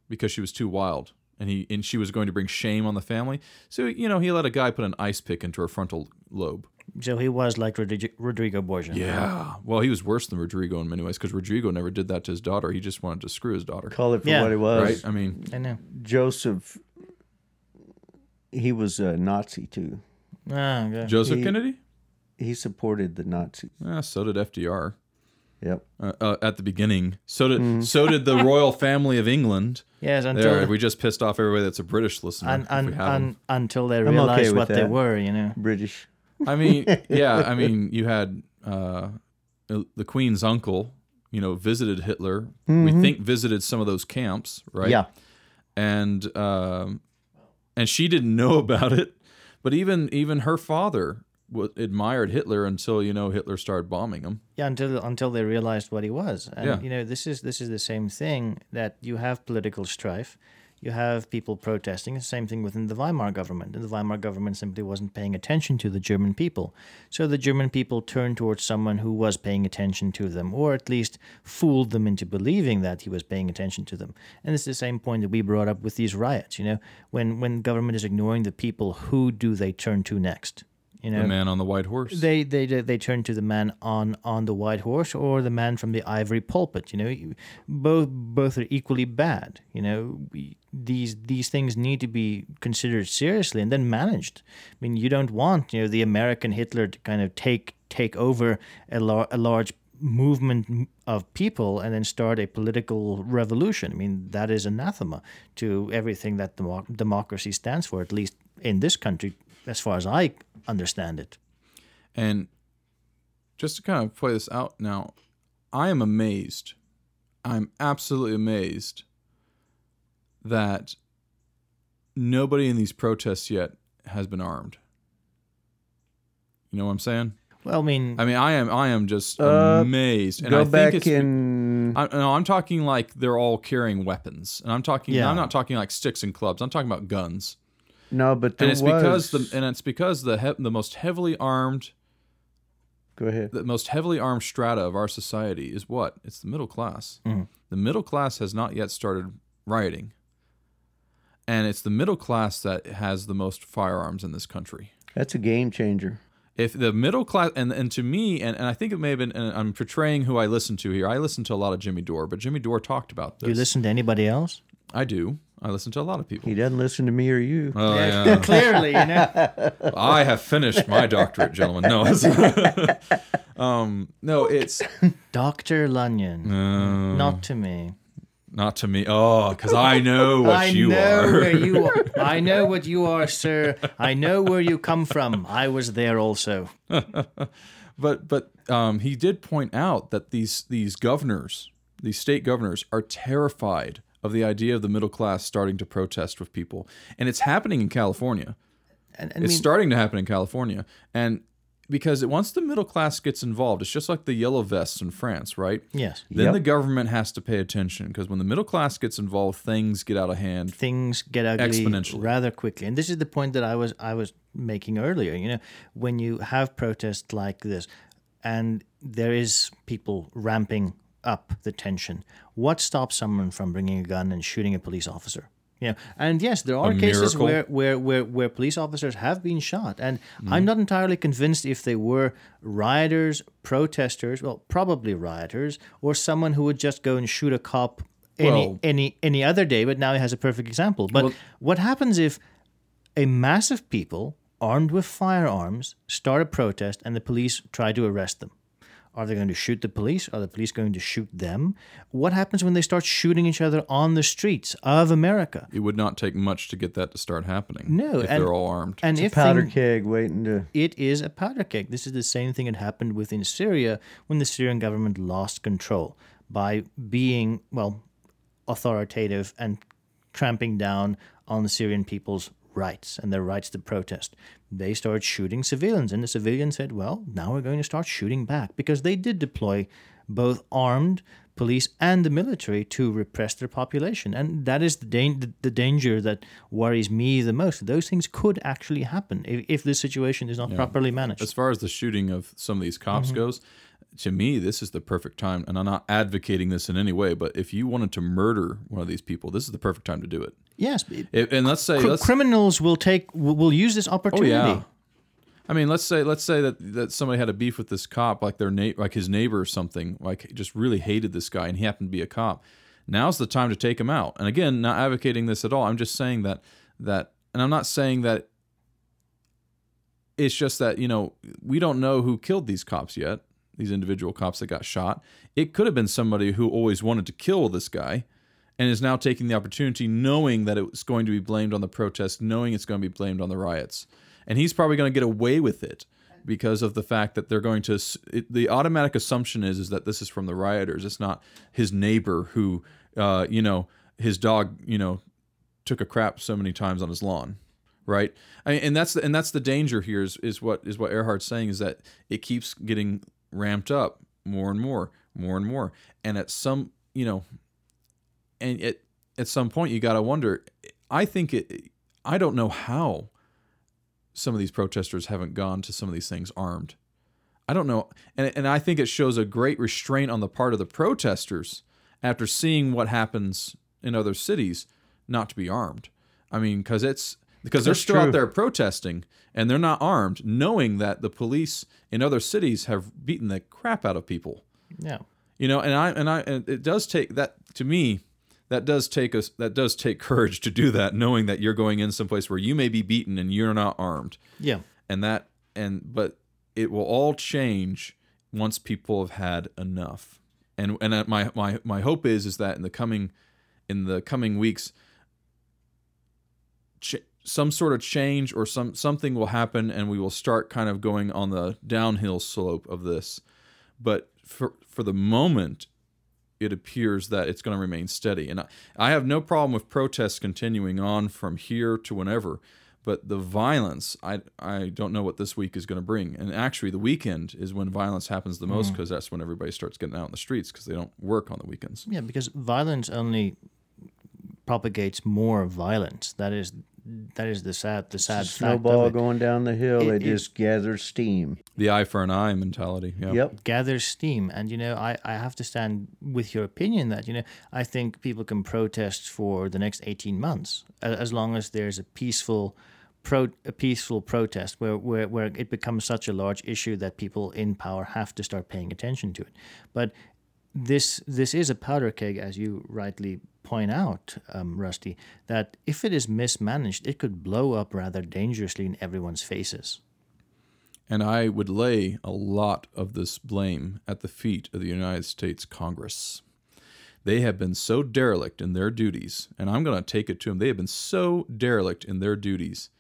because she was too wild, and he and she was going to bring shame on the family. So you know, he let a guy put an ice pick into her frontal lobe. So he was like Rodrigo, Rodrigo Borgia. Yeah. Well, he was worse than Rodrigo in many ways because Rodrigo never did that to his daughter. He just wanted to screw his daughter. Call it for Yeah. what it was. Right? I mean, I know. Joseph, he was a Nazi too. Ah, okay. Joseph He- Kennedy. He supported the Nazis. Yeah, so did FDR Yep. uh, uh, at the beginning. So did so did the royal family of England. yes, until There, we just pissed off everybody that's a British listener. un, if un, we have 'em. un, until they realized with what they were, you know. British. I mean, yeah, I mean, you had uh, the Queen's uncle, you know, visited Hitler. We think visited some of those camps, right? Yeah. and um, and she didn't know about it. But even even her father w- admired Hitler until you know Hitler started bombing them. Yeah, until until they realized what he was. And Yeah. you know, this is this is the same thing that you have political strife. You have people protesting. The same thing within the Weimar government. And the Weimar government simply wasn't paying attention to the German people. So the German people turned towards someone who was paying attention to them, or at least fooled them into believing that he was paying attention to them. And it's the same point that we brought up with these riots. You know, when when government is ignoring the people, who do they turn to next? You know, The man on the white horse. they they they turn to the man on on the white horse or the man from the ivory pulpit. You know, both both are equally bad. You know, We- these these things need to be considered seriously and then managed. I mean, you don't want you know the American Hitler to kind of take take over a, lar- a large movement of people and then start a political revolution. I mean, that is anathema to everything that demo- democracy stands for, at least in this country, as far as I understand it. And just to kind of play this out now, I am amazed. I'm absolutely amazed that nobody in these protests yet has been armed. You know what I'm saying? Well, I mean, I mean, I am I am just Uh, amazed. And Go I back think it's in. I, no, I'm talking like they're all carrying weapons, and I'm talking. Yeah. I'm not talking like sticks and clubs. I'm talking about guns, No, but there and it's was. because the and it's because the he, the most heavily armed Go ahead. the most heavily armed strata of our society is what? It's the middle class. Mm-hmm. The middle class has not yet started rioting, and it's the middle class that has the most firearms in this country. That's a game changer. If the middle class, and, and to me, and, and I think it may have been, and I'm portraying who I listen to here. I listen to a lot of Jimmy Dore, but Jimmy Dore talked about this. do you listen to anybody else? I do. I listen to a lot of people. He doesn't listen to me or you. Oh, yeah. Clearly, you know. I have finished my doctorate, gentlemen. No, it's, um, no, it's Dr. Lunyon. uh, Not to me. not to me. Oh, because I know what I you know are. where you are. I know what you are, sir. I know where you come from. I was there also. but but um, he did point out that these these governors, these state governors, are terrified of the idea of the middle class starting to protest with people, and it's happening in California. And, and I it's mean, starting to happen in California, and because once the middle class gets involved, it's just like the yellow vests in France, right? yes, Then Yep. the government has to pay attention because when the middle class gets involved, things get out of hand. things get ugly Exponentially. rather quickly. And this is the point that I was I was making earlier. You know, when you have protests like this, and there is people ramping up the tension, what stops someone from bringing a gun and shooting a police officer? You know, and yes, there are cases miracle? where, where, where, where police officers have been shot, and I'm not entirely convinced if they were rioters, protesters, well, probably rioters, or someone who would just go and shoot a cop any Well- any any other day. But now he has a perfect example. But what happens if a mass of people armed with firearms start a protest and the police try to arrest them? Are they going to shoot the police? Are the police going to shoot them? What happens when they start shooting each other on the streets of America? It would not take much to get that to start happening. No, if and- they're all armed. And if Powder thing- keg waiting to. it is a powder keg. This is the same thing that happened within Syria when the Syrian government lost control by being, well, authoritative and tramping down on the Syrian people's rights and their rights to protest. They started shooting civilians, and the civilians said, well, now we're going to start shooting back because they did deploy both armed police and the military to repress their population. And that is the, dan- the danger that worries me the most. Those things could actually happen if, if the situation is not properly managed. as far as the shooting of some of these cops Mm-hmm. goes, to me, this is the perfect time. And I'm not advocating this in any way, but if you wanted to murder one of these people, this is the perfect time to do it. Yes, If- and let's say cr- let's, criminals will take will, will use this Oh opportunity. yeah. I mean, let's say let's say that that somebody had a beef with this cop, like their na- like his neighbor or something, like just really hated this guy, and he happened to be a cop. Now's the time to take him out. And again, not advocating this at all. I'm just saying that that, and I'm not saying that. It's just that you know we don't know who killed these cops yet. These individual cops that got shot. It could have been somebody who always wanted to kill this guy, and is now taking the opportunity, knowing that it was going to be blamed on the protest, knowing it's going to be blamed on the riots. And he's probably going to get away with it because of the fact that they're going to it, the automatic assumption is is that this is from the rioters. It's not his neighbor who uh, you know his dog you know took a crap so many times on his lawn right? I and that's the, and that's the danger here is, is what is what Erhard's saying is that it keeps getting ramped up more and more more and more and at some you know and at at some point you got to wonder I think it I don't know how some of these protesters haven't gone to some of these things armed. I don't know. And, and I think it shows a great restraint on the part of the protesters after seeing what happens in other cities not to be armed. I mean, because it's because they're That's still true. out there protesting and they're not armed, knowing that the police in other cities have beaten the crap out of people. Yeah. You know, and I and I and it does take that to me. That does take us. That does take courage to do that, knowing that you're going in someplace where you may be beaten and you're not armed Yeah. and that and but it will all change once people have had enough and and my my my hope is is that in the coming in the coming weeks ch- some sort of change or some something will happen and we will start kind of going on the downhill slope of this. But for for the moment it appears that it's going to remain steady. And I, I have no problem with protests continuing on from here to whenever but the violence I I don't know what this week is going to bring. And actually the weekend is when violence happens the most mm. because that's when everybody starts getting out in the streets because they don't work on the weekends. Yeah, because violence only propagates more violence. That is that is the sad the sad fact Snowball of it. going down the hill, It- it, it- just gathers steam. the eye for an eye mentality yeah Yep. gathers steam and you know I, I have to stand with your opinion that you know i think people can protest for the next 18 months as long as there's a peaceful pro a peaceful protest where, where where it becomes such a large issue that people in power have to start paying attention to it but this this is a powder keg as you rightly point out um, rusty that if it is mismanaged it could blow up rather dangerously in everyone's faces And I would lay a lot of this blame at the feet of the United States Congress. They have been so derelict in their duties, and I'm going to take it to them. They have been so derelict in their duties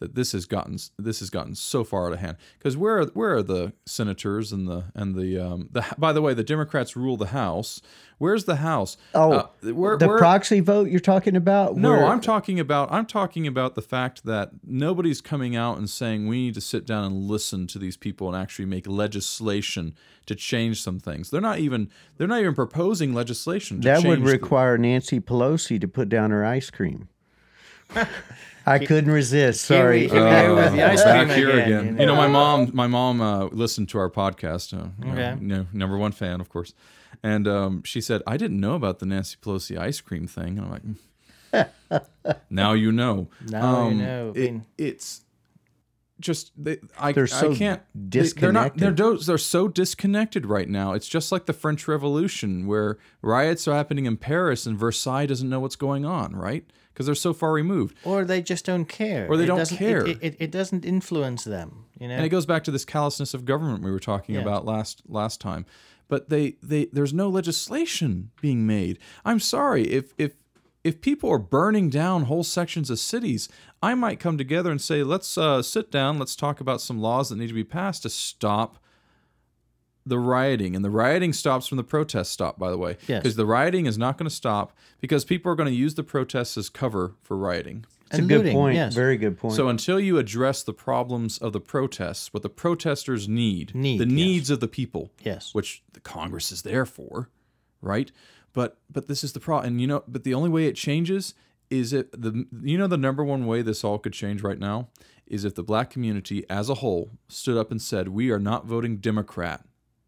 that this has gotten this has gotten so far out of hand. Because where are, where are the senators and the and the um the by the way the Democrats rule the House. Where's the House? Oh, Uh, where, the where- proxy vote you're talking about? no, where- I'm talking about I'm talking about the fact that nobody's coming out and saying we need to sit down and listen to these people and actually make legislation to change some things. They're not even they're not even proposing legislation to that would the- require Nancy Pelosi to put down her ice cream. I couldn't resist. Sorry. Here we go with the back here again, again. you You know, my mom, my mom uh, listened to our podcast. Uh, you Okay. you know, number one fan, of course. And um, she said, "I didn't know about the Nancy Pelosi ice cream thing." And I'm like, "Mm." "Now you know." Now you Um, know. It- it's just they, I, They're so I can't. they- They're not. They're, disconnected. they're so disconnected right now. It's just like the French Revolution, where riots are happening in Paris and Versailles doesn't know what's going on, right? Because they're so far removed. or they just don't care. Or they It don't care. It, it, it doesn't influence them. You know. and it goes back to this callousness of government we were talking Yeah. about last last time but they they there's no legislation being made i'm sorry if if if people are burning down whole sections of cities i might come together and say let's uh, sit down let's talk about some laws that need to be passed to stop the rioting and the rioting stops from the protests stop by the way Yes. because the rioting is not going to stop because people are going to use the protests as cover for rioting It's a And good looting, point. yes. Very good point. so until you address the problems of the protests, what the protesters need, Need, the yes. needs of the people, Yes. which the Congress is there for, right? But but this is the problem, and you know, but the only way it changes is it the you know the number one way this all could change right now is if the black community as a whole stood up and said we are not voting Democrat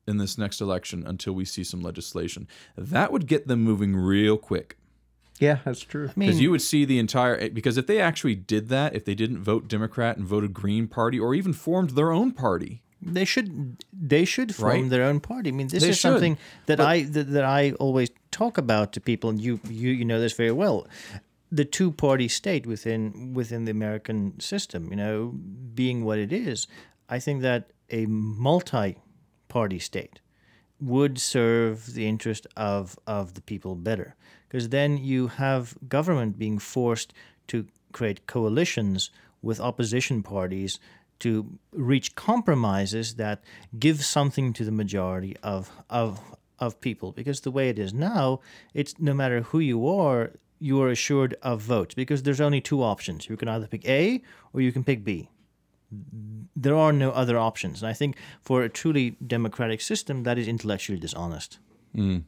in this next election until we see some legislation. That would get them moving real quick. Yeah, that's true. I mean, Because you would see the entire eh, because if they actually did that, if they didn't vote Democrat and voted Green Party, or even formed their own party, they should they should form Right? their own party. I mean, this They is should, something that I that, that I always talk about to people, and you you you know this very well. The two party state within within the American system, you know, being what it is, I think that a multi party state would serve the interest of of the people better. Because then you have government being forced to create coalitions with opposition parties to reach compromises that give something to the majority of of of people. Because the way it is now it's no matter who you are you are assured of votes. Because there's only two options. You can either pick A or you can pick B there are no other options. And I think for a truly democratic system, that is intellectually dishonest. Hmm.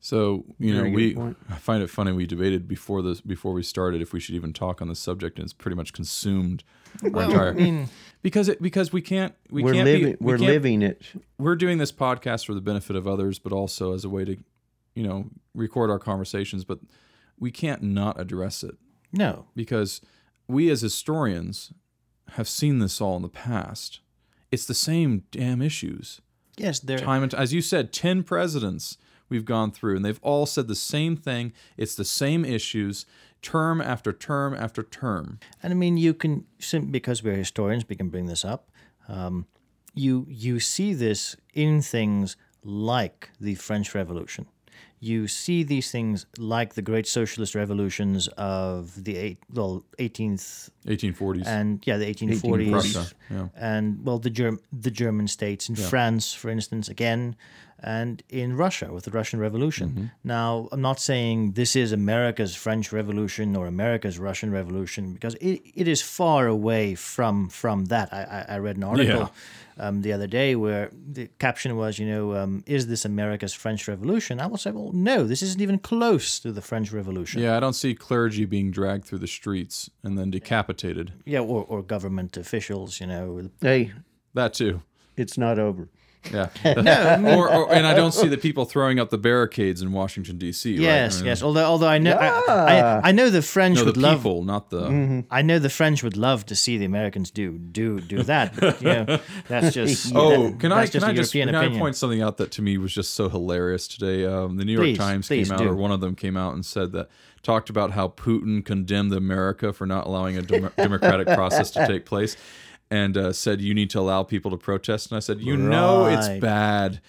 So you Very know, we point. I find it funny. We debated before this before we started if we should even talk on this subject, and it's pretty much consumed our entire I mean, because it because we can't we we're can't living. be, we we're can't- living it. We're doing this podcast for the benefit of others, but also as a way to, you know, record our conversations. But we can't not address it no. because we as historians have seen this all in the past. It's the same damn issues. Yes, there. time and as you said 10 presidents we've gone through and they've all said the same thing it's the same issues term after term after term And I mean, you can because we're historians, we can bring this up. Um, you you see this in things like the French Revolution. You see these things like the great socialist revolutions of the eight, well, 18th 1840s and yeah, the 1840s, Prussia, yeah. and well, the Germ- the German states in France, for instance, again, and in Russia with the Russian Revolution. Mm-hmm. Now, I'm not saying this is America's French Revolution or America's Russian Revolution because it, it is far away from from that. I, I, I read an article um, the other day where the caption was, you know, um, is this America's French Revolution? I will say, well, no, this isn't even close to the French Revolution. yeah i don't see clergy being dragged through the streets and then decapitated Yeah, or, or government officials, you know, Hey, that too it's not over. Yeah or, or and i don't see the people throwing up the barricades in washington d.c right? Yes, I mean, yes. Although, although I know, I, I, I know the French no the would love. people not the I know the French would love to see the Americans do do do that. But, you know, that's just. Oh, that- can I that's can I just can I point something out that to me was just so hilarious today? Um, the New York Please, Times please came out, do. or one of them came out and said that talked about how Putin condemned America for not allowing a dem- democratic process to take place, and uh, said you need to allow people to protest. And I said, you know, it's bad.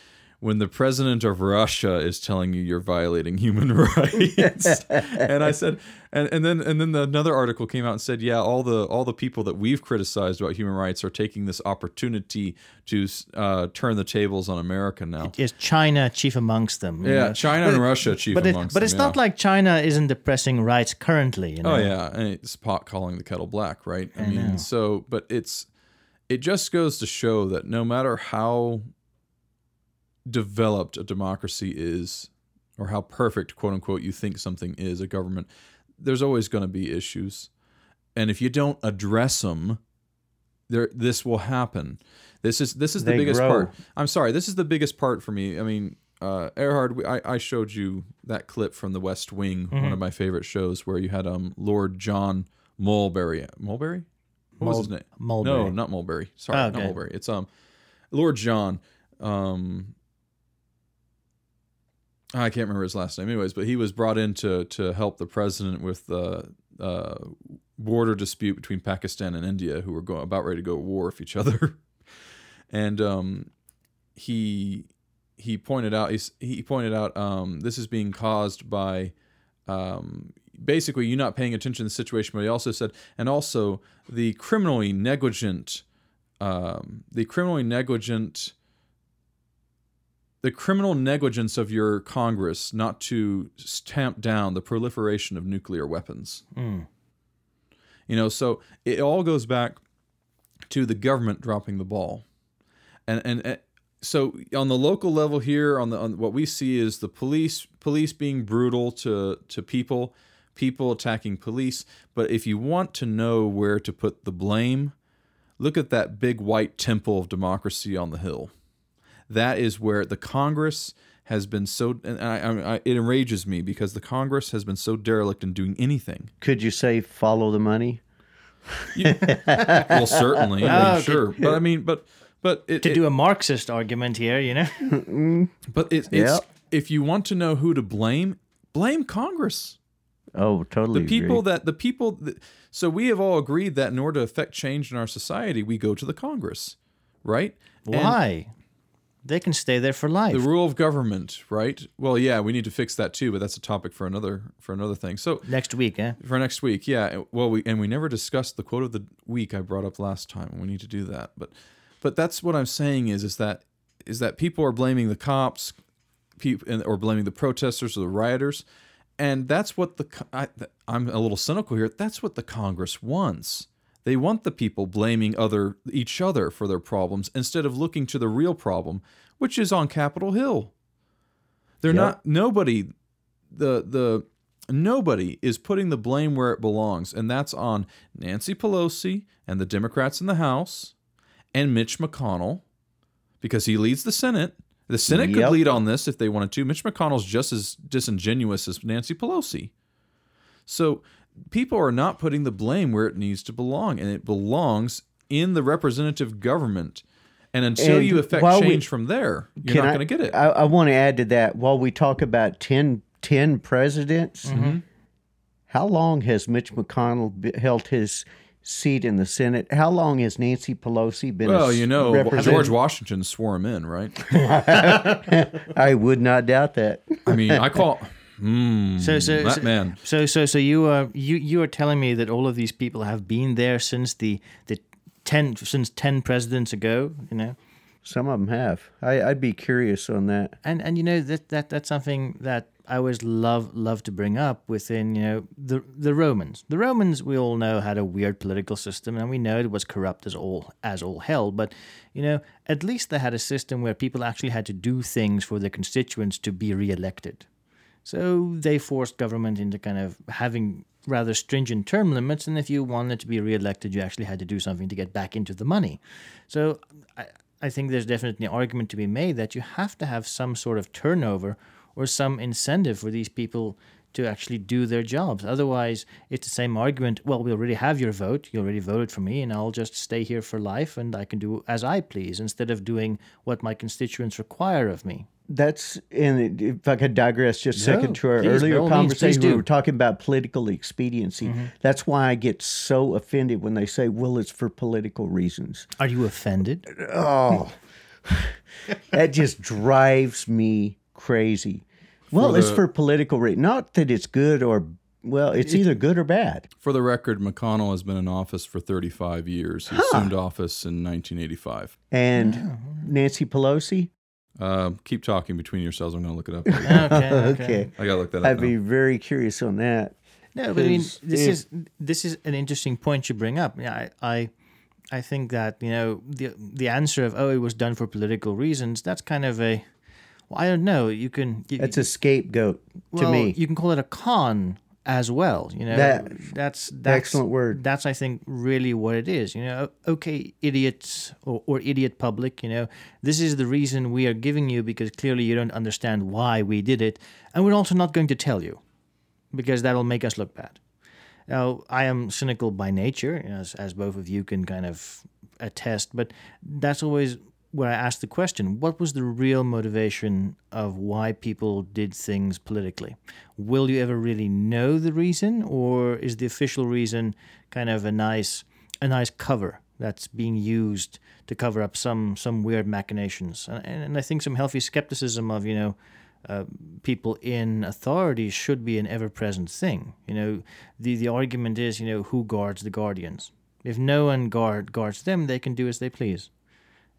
When the president of Russia is telling you you're violating human rights, and I said, and, and then and then the, another article came out and said, yeah, all the all the people that we've criticized about human rights are taking this opportunity to uh, turn the tables on America now. Is China chief amongst them? Yeah, know? China and Russia chief But, it, amongst but them, it's yeah. not like China isn't depressing rights currently. You know? Oh yeah, and it's pot calling the kettle black, right? I, mean, so but it's it just goes to show that no matter how developed a democracy is or how perfect quote unquote you think something is a government, there's always going to be issues. And if you don't address them, there this will happen. This is this is the biggest grow. part. I'm sorry, this is the biggest part for me. I mean, uh, Erhard, we- I, I showed you that clip from The West Wing, one of my favorite shows, where you had um Lord John Mulberry. Mulberry? What was his name? Mulberry. No, not Mulberry. Sorry, Oh, not. Mulberry. It's um Lord John. Um, I can't remember his last name, anyways, but he was brought in to to help the president with the uh, border dispute between Pakistan and India, who were going about ready to go to war with each other, and um, he he pointed out he's, he pointed out um, this is being caused by um, basically you not paying attention to the situation. But he also said, and also the criminally negligent, um, the criminally negligent, the criminal negligence of your Congress not to stamp down the proliferation of nuclear weapons. Mm. You know, so it all goes back to the government dropping the ball, and and. and so on the local level here, on the on what we see is the police police being brutal to to people, people attacking police. But if you want to know where to put the blame, look at that big white temple of democracy on the hill. That is where the Congress has been so, and I, I, I, it enrages me because the Congress has been so derelict in doing anything. Could you say follow the money? Well, certainly, I mean, oh, okay. sure, but I mean, but but it, To it- do a Marxist argument here, you know. but it, it's Yep. if you want to know who to blame, blame Congress. Oh, totally. the people agree. that the people that, so we have all agreed that in order to affect change in our society we go to the congress right And Why? They can stay there for life. the rule of government right well yeah we need to fix that too but that's a topic for another for another thing so Next week, eh? for next week yeah well we and we never discussed the quote of the week i brought up last time we need to do that but but that's what i'm saying is is that is that people are blaming the cops people or blaming the protesters or the rioters and that's what the I, i'm a little cynical here that's what the congress wants they want the people blaming other each other for their problems instead of looking to the real problem which is on capitol hill they're Yep. not nobody the the nobody is putting the blame where it belongs and that's on Nancy Pelosi and the Democrats in the House and Mitch McConnell because he leads the Senate. The Senate could lead on this if they wanted to. Mitch McConnell's just as disingenuous as Nancy Pelosi. So people are not putting the blame where it needs to belong and it belongs in the representative government. And until And you affect while we- change from there, you're not going to get it. I, I want to add to that. While we talk about 10, 10 presidents, Mm-hmm. how long has Mitch McConnell held his seat in the Senate? How long has Nancy Pelosi been? a well, s- you know. George Washington swore him in, right? I would not doubt that. I mean, I call mm, So, so, that so, man. So, so, so you are you you are telling me that all of these people have been there since the the ten since ten presidents ago, you know? Some of them have. I, I'd be curious on that. and and you know that that that's something that I always love love to bring up within you know the the Romans. The Romans we all know had a weird political system, and we know it was corrupt as all as all hell. But you know at least they had a system where people actually had to do things for their constituents to be reelected. So they forced government into kind of having rather stringent term limits, and if you wanted to be reelected, you actually had to do something to get back into the money. So I, I think there's definitely an argument to be made that you have to have some sort of turnover or some incentive for these people to actually do their jobs. Otherwise, it's the same argument. Well, we already have your vote. You already voted for me, and I'll just stay here for life, and I can do as I please instead of doing what my constituents require of me. That's and if I could digress just a second to our please, earlier all means, conversation, we. Mm-hmm. were talking about political expediency. That's why I get so offended when they say, "Well, it's for political reasons." Are you offended? Oh, that just drives me crazy. Well, it's for political reasons. Not that it's good or well, it's either good or bad. For the record, McConnell has been in office for 35 years. He assumed office in 1985. And Nancy Pelosi. Uh, keep talking between yourselves. I'm going to look it up. Okay. Okay, I got to look that up. I'd now. be very curious on that. No, but I mean, this if- is this is an interesting point you bring up. Yeah, I, I I think that you know the the answer of oh it was done for political reasons. That's kind of a well I don't know. You can you, That's a scapegoat to well, me. You can call it a con as well. You know That- that's that's excellent word. That's I think really what it is. You know, okay, idiots or, or idiot public. You know, this is the reason we are giving you because clearly you don't understand why we did it, and we're also not going to tell you because that'll make us look bad. Now, I am cynical by nature, as, as both of you can kind of attest, but that's always where I asked the question what was the real motivation of why people did things politically? Will you ever really know the reason, or is the official reason kind of a nice, a nice cover that's being used to cover up some, some weird machinations? And, and I think some healthy skepticism of, you know, uh, people in authority should be an ever-present thing. You know, the the argument is, you know, who guards the guardians? If no one guard guards them, they can do as they please.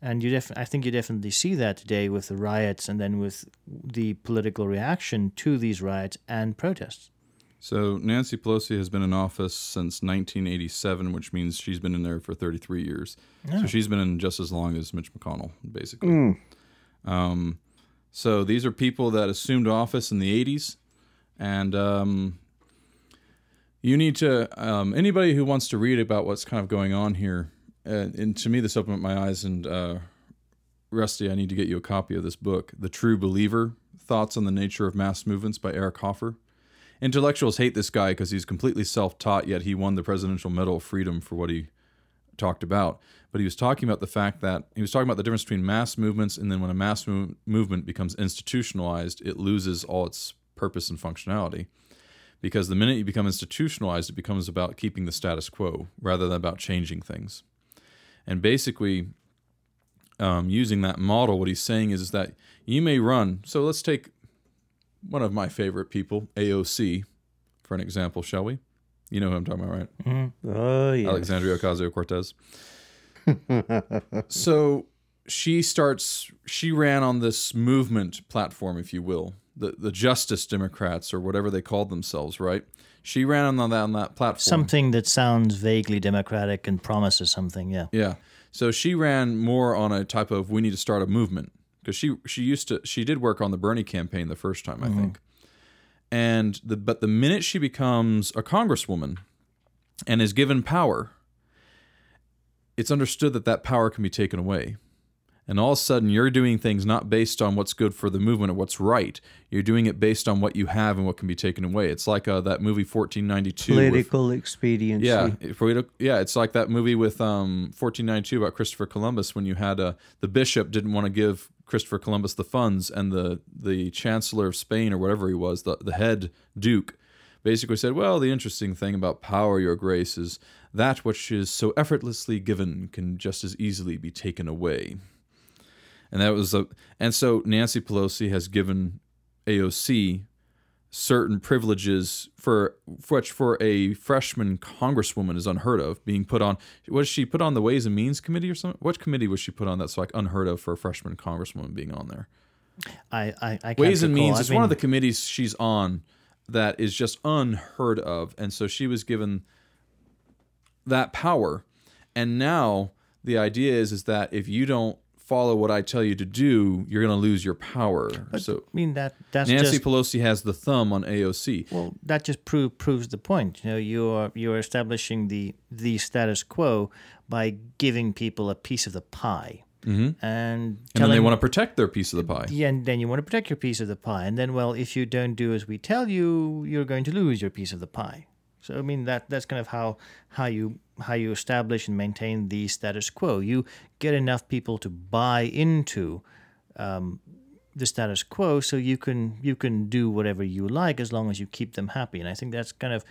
And you def- I think you definitely see that today with the riots and then with the political reaction to these riots and protests. So Nancy Pelosi has been in office since 1987, which means she's been in there for 33 years. So she's been in just as long as Mitch McConnell, basically. Um, so these are people that assumed office in the 80s, and um, you need to um, anybody who wants to read about what's kind of going on here. Uh, and to me, this opened my eyes. And uh, Rusty, I need to get you a copy of this book, "The True Believer: Thoughts on the Nature of Mass Movements by Eric Hoffer. Intellectuals hate this guy because he's completely self taught, yet he won the Presidential Medal of Freedom for what he talked about. But he was talking about the fact that he was talking about the difference between mass movements and then when a mass mov- movement becomes institutionalized, it loses all its purpose and functionality. Because the minute you become institutionalized, it becomes about keeping the status quo rather than about changing things. And basically, um, using that model, what he's saying is, is that you may run. So let's take one of my favorite people, AOC, for an example, shall we? You know who I'm talking about, right? Oh yeah. Alexandria Ocasio Cortez. so she starts, she ran on this movement platform, if you will, the, the Justice Democrats or whatever they called themselves, right? She ran on that, on that platform. Something that sounds vaguely democratic and promises something. Yeah. Yeah. So she ran more on a type of we need to start a movement because she she used to she did work on the Bernie campaign the first time I mm-hmm. think, and the but the minute she becomes a congresswoman, and is given power, it's understood that that power can be taken away. And all of a sudden, you're doing things not based on what's good for the movement or what's right. You're doing it based on what you have and what can be taken away. It's like uh, that movie 1492. with- Political expediency. yeah, if we yeah, it's like that movie with um, 1492 about Christopher Columbus when you had uh, the bishop didn't want to give Christopher Columbus the funds, and the the chancellor of Spain or whatever he was, the the head duke, basically said, "Well, the interesting thing about power, Your Grace, is that which is so effortlessly given can just as easily be taken away." And that was a and so Nancy Pelosi has given AOC certain privileges for which for a freshman congresswoman is unheard of being put on was she put on the ways and means committee or something? What committee was she put on that's like unheard of for a freshman congresswoman being on there? I, I, I can't ways and means is one of the committees she's on that is just unheard of. And so she was given that power. And now the idea is is that if you don't follow what I tell you to do you're going to lose your power so I mean that that's Nancy just Pelosi has the thumb on AOC well that just prove, proves the point. You know, you're you're establishing the the status quo by giving people a piece of the pie, mm-hmm. and and then they want to protect their piece of the pie Yeah, and then you want to protect your piece of the pie, and then well, if you don't do as we tell you, you're going to lose your piece of the pie. So I mean that that's kind of how how you how you establish and maintain the status quo. You get enough people to buy into um, the status quo, so you can you can do whatever you like as long as you keep them happy. And I think that's kind of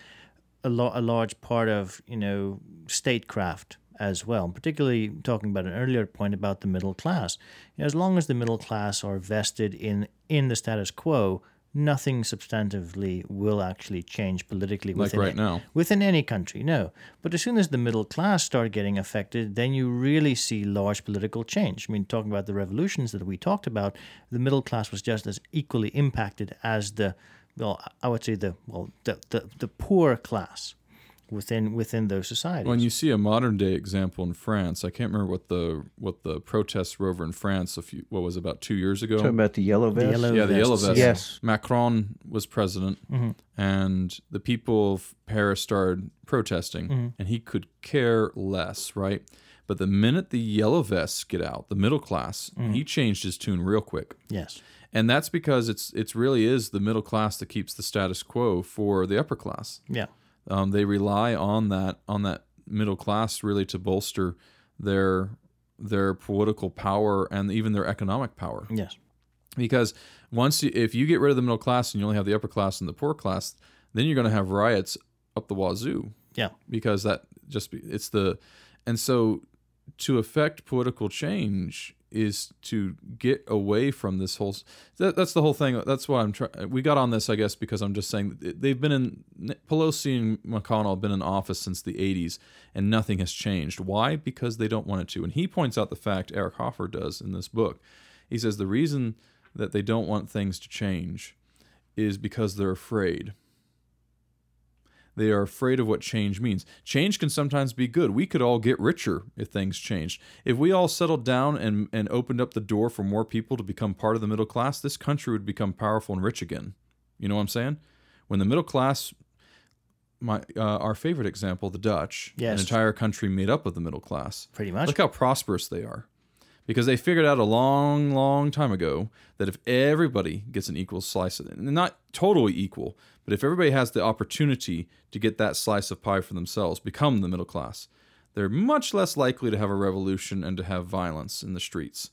a, lo- a large part of you know statecraft as well. Particularly talking about an earlier point about the middle class. You know, as long as the middle class are vested in in the status quo, nothing substantively will actually change politically Like within right now. within any country. No, but as soon as the middle class start getting affected, then you really see large political change. I mean, talking about the revolutions that we talked about, the middle class was just as equally impacted as the well, I would say the well the the, the poor class within within those societies. When you see a modern day example in France, I can't remember what the what the protests were over in France a few what was it, about two years ago. Talking about the yellow vest. yellow yeah, the yellow vests, vest. Yes. Macron was president, mm-hmm. and the people of Paris started protesting, mm-hmm. and he could care less, right? But the minute the yellow vests get out, the middle class, mm-hmm. he changed his tune real quick. yes. And that's because it's it's really is the middle class that keeps the status quo for the upper class. Yeah. Um, they rely on that on that middle class really to bolster their their political power and even their economic power. Yes. Because once you, if you get rid of the middle class and you only have the upper class and the poor class, then you're going to have riots up the wazoo Yeah. because that just be, it's the and so to affect political change is to get away from this whole that, that's the whole thing that's what i'm trying we got on this i guess because i'm just saying they've been in pelosi and mcconnell have been in office since the 80s and nothing has changed. Why? Because they don't want it to. And he points out the fact eric hoffer does in this book. He says the reason that they don't want things to change is because they're afraid they are afraid of what change means. Change can sometimes be good. We could all get richer if things changed. If we all settled down and, and opened up the door for more people to become part of the middle class, this country would become powerful and rich again. You know what I'm saying? When the middle class, my uh, our favorite example, the Dutch, Yes. an entire country made up of the middle class. Pretty much. Look how prosperous they are. Because they figured out a long, long time ago that if everybody gets an equal slice of it, and not totally equal, but if everybody has the opportunity to get that slice of pie for themselves, become the middle class, they're much less likely to have a revolution and to have violence in the streets.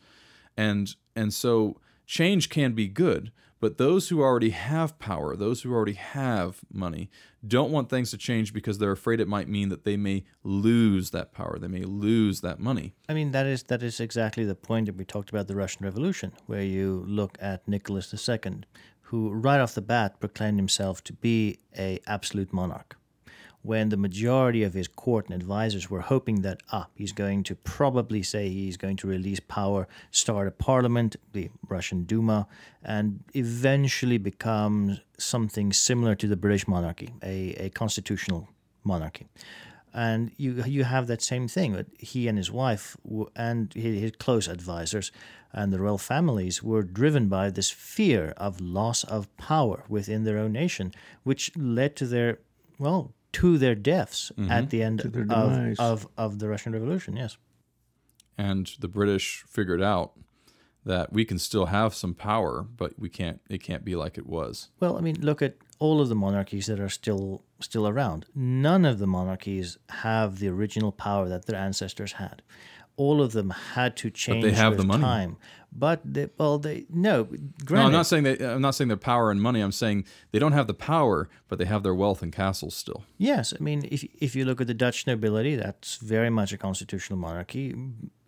And and so change can be good, but those who already have power, those who already have money, don't want things to change because they're afraid it might mean that they may lose that power, they may lose that money. I mean, that is that is exactly the point that we talked about the Russian Revolution, where you look at Nicholas II, who right off the bat proclaimed himself to be a absolute monarch, when the majority of his court and advisors were hoping that ah, he's going to probably say he's going to release power, start a parliament, the Russian Duma, and eventually become something similar to the British monarchy, a, a constitutional monarchy and you you have that same thing. He and his wife and his close advisors and the royal families were driven by this fear of loss of power within their own nation, which led to their well to their deaths at mm-hmm. the end of, of of the Russian Revolution. Yes. And the British figured out that we can still have some power, but we can't it can't be like it was. Well, I mean, look at all of the monarchies that are still still around. None of the monarchies have the original power that their ancestors had. All of them had to change but they have with the money. time. But they, well, they no. Granted, No, I'm not saying they. I'm not saying their power and money. I'm saying they don't have the power, but they have their wealth and castles still. Yes, I mean, if if you look at the Dutch nobility, that's very much a constitutional monarchy,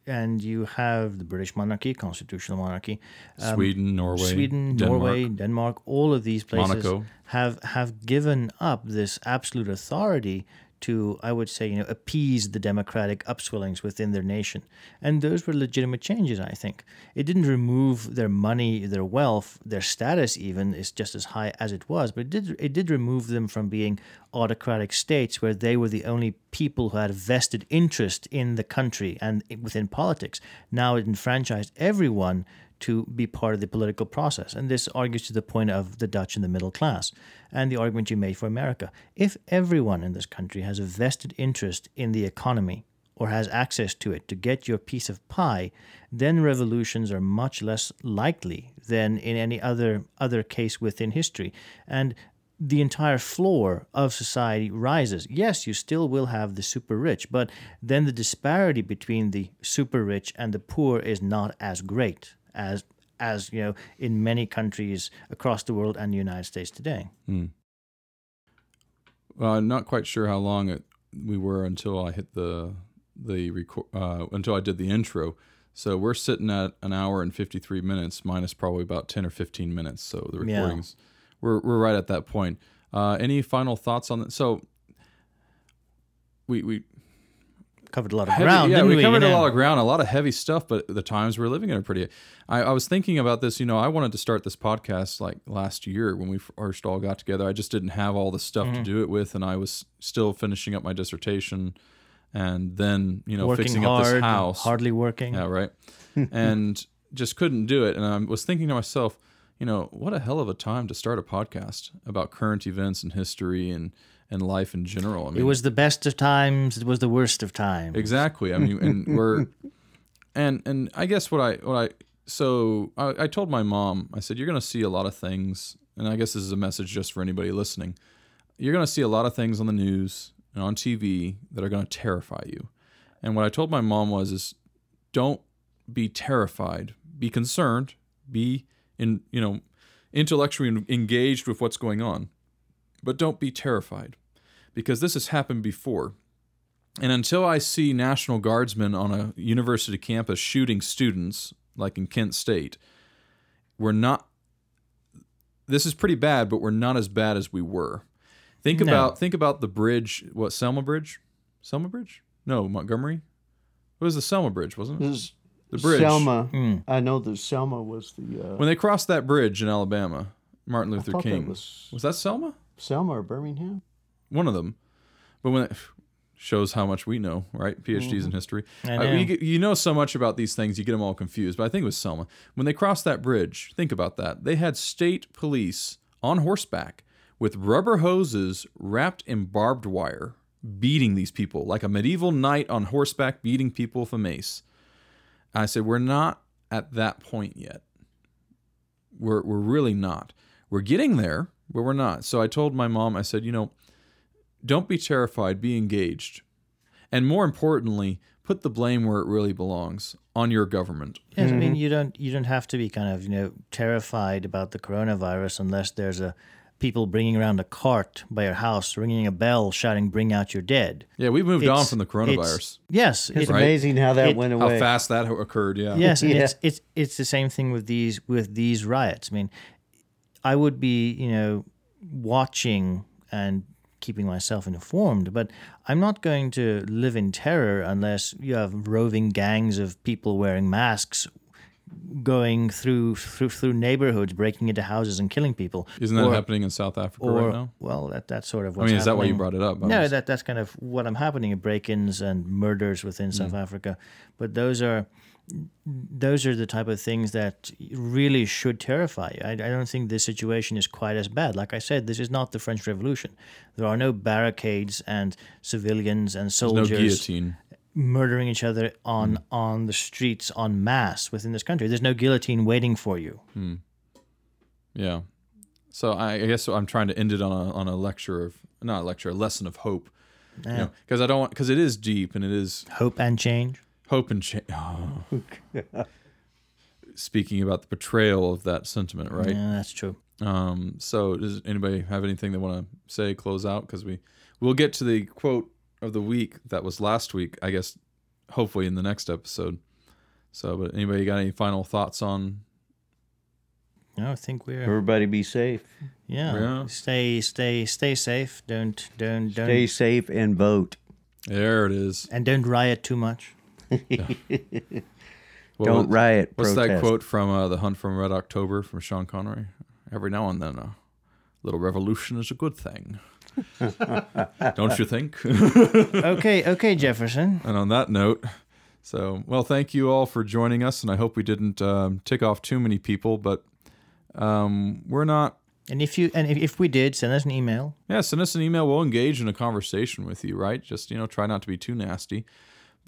and you have the British monarchy, constitutional monarchy. Um, Sweden, Norway, Sweden, Denmark. Norway, Denmark, all of these places Monaco. have have given up this absolute authority to, I would say, you know, appease the democratic upswellings within their nation, and those were legitimate changes. I think it didn't remove their money, their wealth, their status even is just as high as it was, but it did it did remove them from being autocratic states where they were the only people who had vested interest in the country and within politics. Now it enfranchised everyone to be part of the political process. And this argues to the point of the Dutch and the middle class and the argument you made for America. If everyone in this country has a vested interest in the economy or has access to it to get your piece of pie, then revolutions are much less likely than in any other other case within history. And the entire floor of society rises. Yes, you still will have the super rich, but then the disparity between the super rich and the poor is not as great as as you know in many countries across the world and the United States today. Well, I'm not quite sure how long it we were until I hit the the record uh, until I did the intro. So we're sitting at an hour and 53 minutes, minus probably about 10 or 15 minutes. So the Yeah. recordings, we're we're right at that point. Uh, any final thoughts on that? So we we Covered a lot of heavy, ground. yeah, didn't we we covered you a lot of ground, a lot of heavy stuff, but the times we're living in are pretty. I, I was thinking about this. You know, I wanted to start this podcast like last year when we first all got together. I just didn't have all the stuff Mm-hmm. to do it with, and I was still finishing up my dissertation, and then you know working fixing hard, up this house. hardly working. Yeah, right. and just couldn't do it. And I was thinking to myself, you know, what a hell of a time to start a podcast about current events and history and and life in general. I mean, It was the best of times. It was the worst of times. Exactly. I mean, and we're, and and I guess what I what I so I, I told my mom I said you're gonna see a lot of things, and I guess this is a message just for anybody listening. You're gonna see a lot of things on the news and on TV that are gonna terrify you. And what I told my mom was is, don't be terrified. Be concerned. Be in you know intellectually engaged with what's going on, but don't be terrified, because this has happened before. And until I see National Guardsmen on a university campus shooting students, like in Kent State, we're not. This is pretty bad, but we're not as bad as we were. Think No. about think about the bridge. What Selma Bridge? Selma Bridge? No, Montgomery. It was the Selma Bridge, wasn't it? This The bridge. Selma. Hmm. I know that Selma was the uh, When they crossed that bridge in Alabama, Martin Luther thought that King was- was that Selma? Selma or Birmingham. One of them. But when it shows how much we know, right? PhDs Mm-hmm. in history. I Uh, know. you, you know so much about these things, you get them all confused. But I think it was Selma. When they crossed that bridge, think about that. They had state police on horseback with rubber hoses wrapped in barbed wire, beating these people like a medieval knight on horseback beating people with a mace. I said, we're not at that point yet. We're, we're really not. We're getting there, but we're not. So I told my mom, I said, you know, don't be terrified, be engaged. And more importantly, put the blame where it really belongs on your government. Yes, I mean mm-hmm. you don't you don't have to be kind of you know terrified about the coronavirus unless there's a people bringing around a cart by your house, ringing a bell, shouting "Bring out your dead." Yeah, we've moved on from the it's- coronavirus. Yes, It's it- amazing how that it- went away, How fast that occurred, yeah. yes, and Yeah. it's it's it's the same thing with these with these riots. I mean, I would be you know watching and keeping myself informed, but I'm not going to live in terror unless you have roving gangs of people wearing masks going through through through neighborhoods, breaking into houses and killing people. Isn't that Or- happening in South Africa Or right now? well, that that's sort of I mean, is that why you brought it up? I No, was- that that's kind of what I'm happening: in break-ins and murders within South Mm. Africa. But those are those are the type of things that really should terrify you. I, I don't think this situation is quite as bad. Like I said, this is not the French Revolution. There are no barricades and civilians and soldiers guillotine. murdering each other on Mm. on the streets en masse within this country. There's no guillotine waiting for you. Yeah. So I, I guess I'm trying to end it on a on a lecture of not a lecture, a lesson of hope. Yeah. Because I don't want because it is deep and it is Hope and change. Hope and change. Speaking about the betrayal of that sentiment, right? Yeah, that's true. Um, so does anybody have anything they want to say? Close out because we we'll get to the quote of the week that was last week. I guess hopefully in the next episode. So, but anybody got any final thoughts on? No, I think we're Everybody be safe. Yeah. Yeah. Stay stay stay safe. Don't don't don't Stay safe and vote. There it is. and don't riot too much. Don't was- riot. What's protest. that quote from uh, the Hunt from Red October from Sean Connery? Every now and then, a little revolution is a good thing. Don't you think? Okay, okay, Jefferson. And on that note, so well, thank you all for joining us, and I hope we didn't um, tick off too many people, but um, we're not. And if you and if, if we did, send us an email. Yeah, send us an email. We'll engage in a conversation with you, right? Just you know, try not to be too nasty.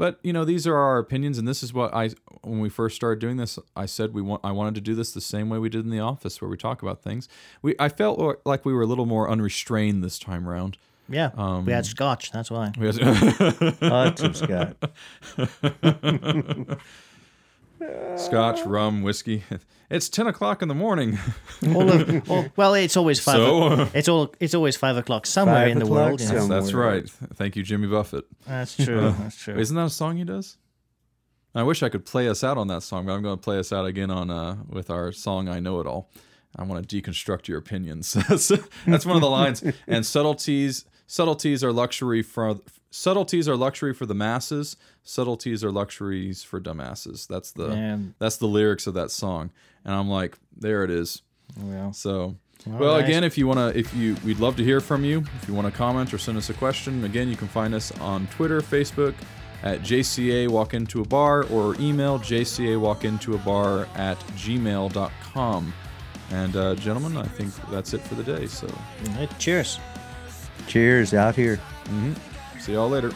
But you know, these are our opinions, and this is what I when we first started doing this, I said we want I wanted to do this the same way we did in the office, where we talk about things. We I felt like we were a little more unrestrained this time around. Yeah, Um, we had scotch. That's why. We had- Lots of Scott. Scotch, rum, whiskey. It's ten o'clock in the morning. All of, all, well, it's always five. So? o- it's all. It's always five o'clock somewhere Five in the o'clock world. You know. somewhere. That's right. Thank you, Jimmy Buffett. That's true. That's true. Isn't that a song he does? I wish I could play us out on that song, but I'm going to play us out again on uh, with our song "I Know It All." I want to deconstruct your opinions. that's, that's one of the lines. And subtleties, subtleties are luxury for subtleties are luxury for the masses. Subtleties are luxuries for dumbasses. That's the Yeah. that's the lyrics of that song. And I'm like, there it is. Well, So, well, nice. again, if you want to, if you, we'd love to hear from you. If you want to comment or send us a question, again, you can find us on Twitter, Facebook, at JCA Walk Into a Bar, or email JCA Walk Into a Bar at gmail.com. And, uh, gentlemen, I think that's it for the day. So, all right, cheers. Cheers out here. See y'all later.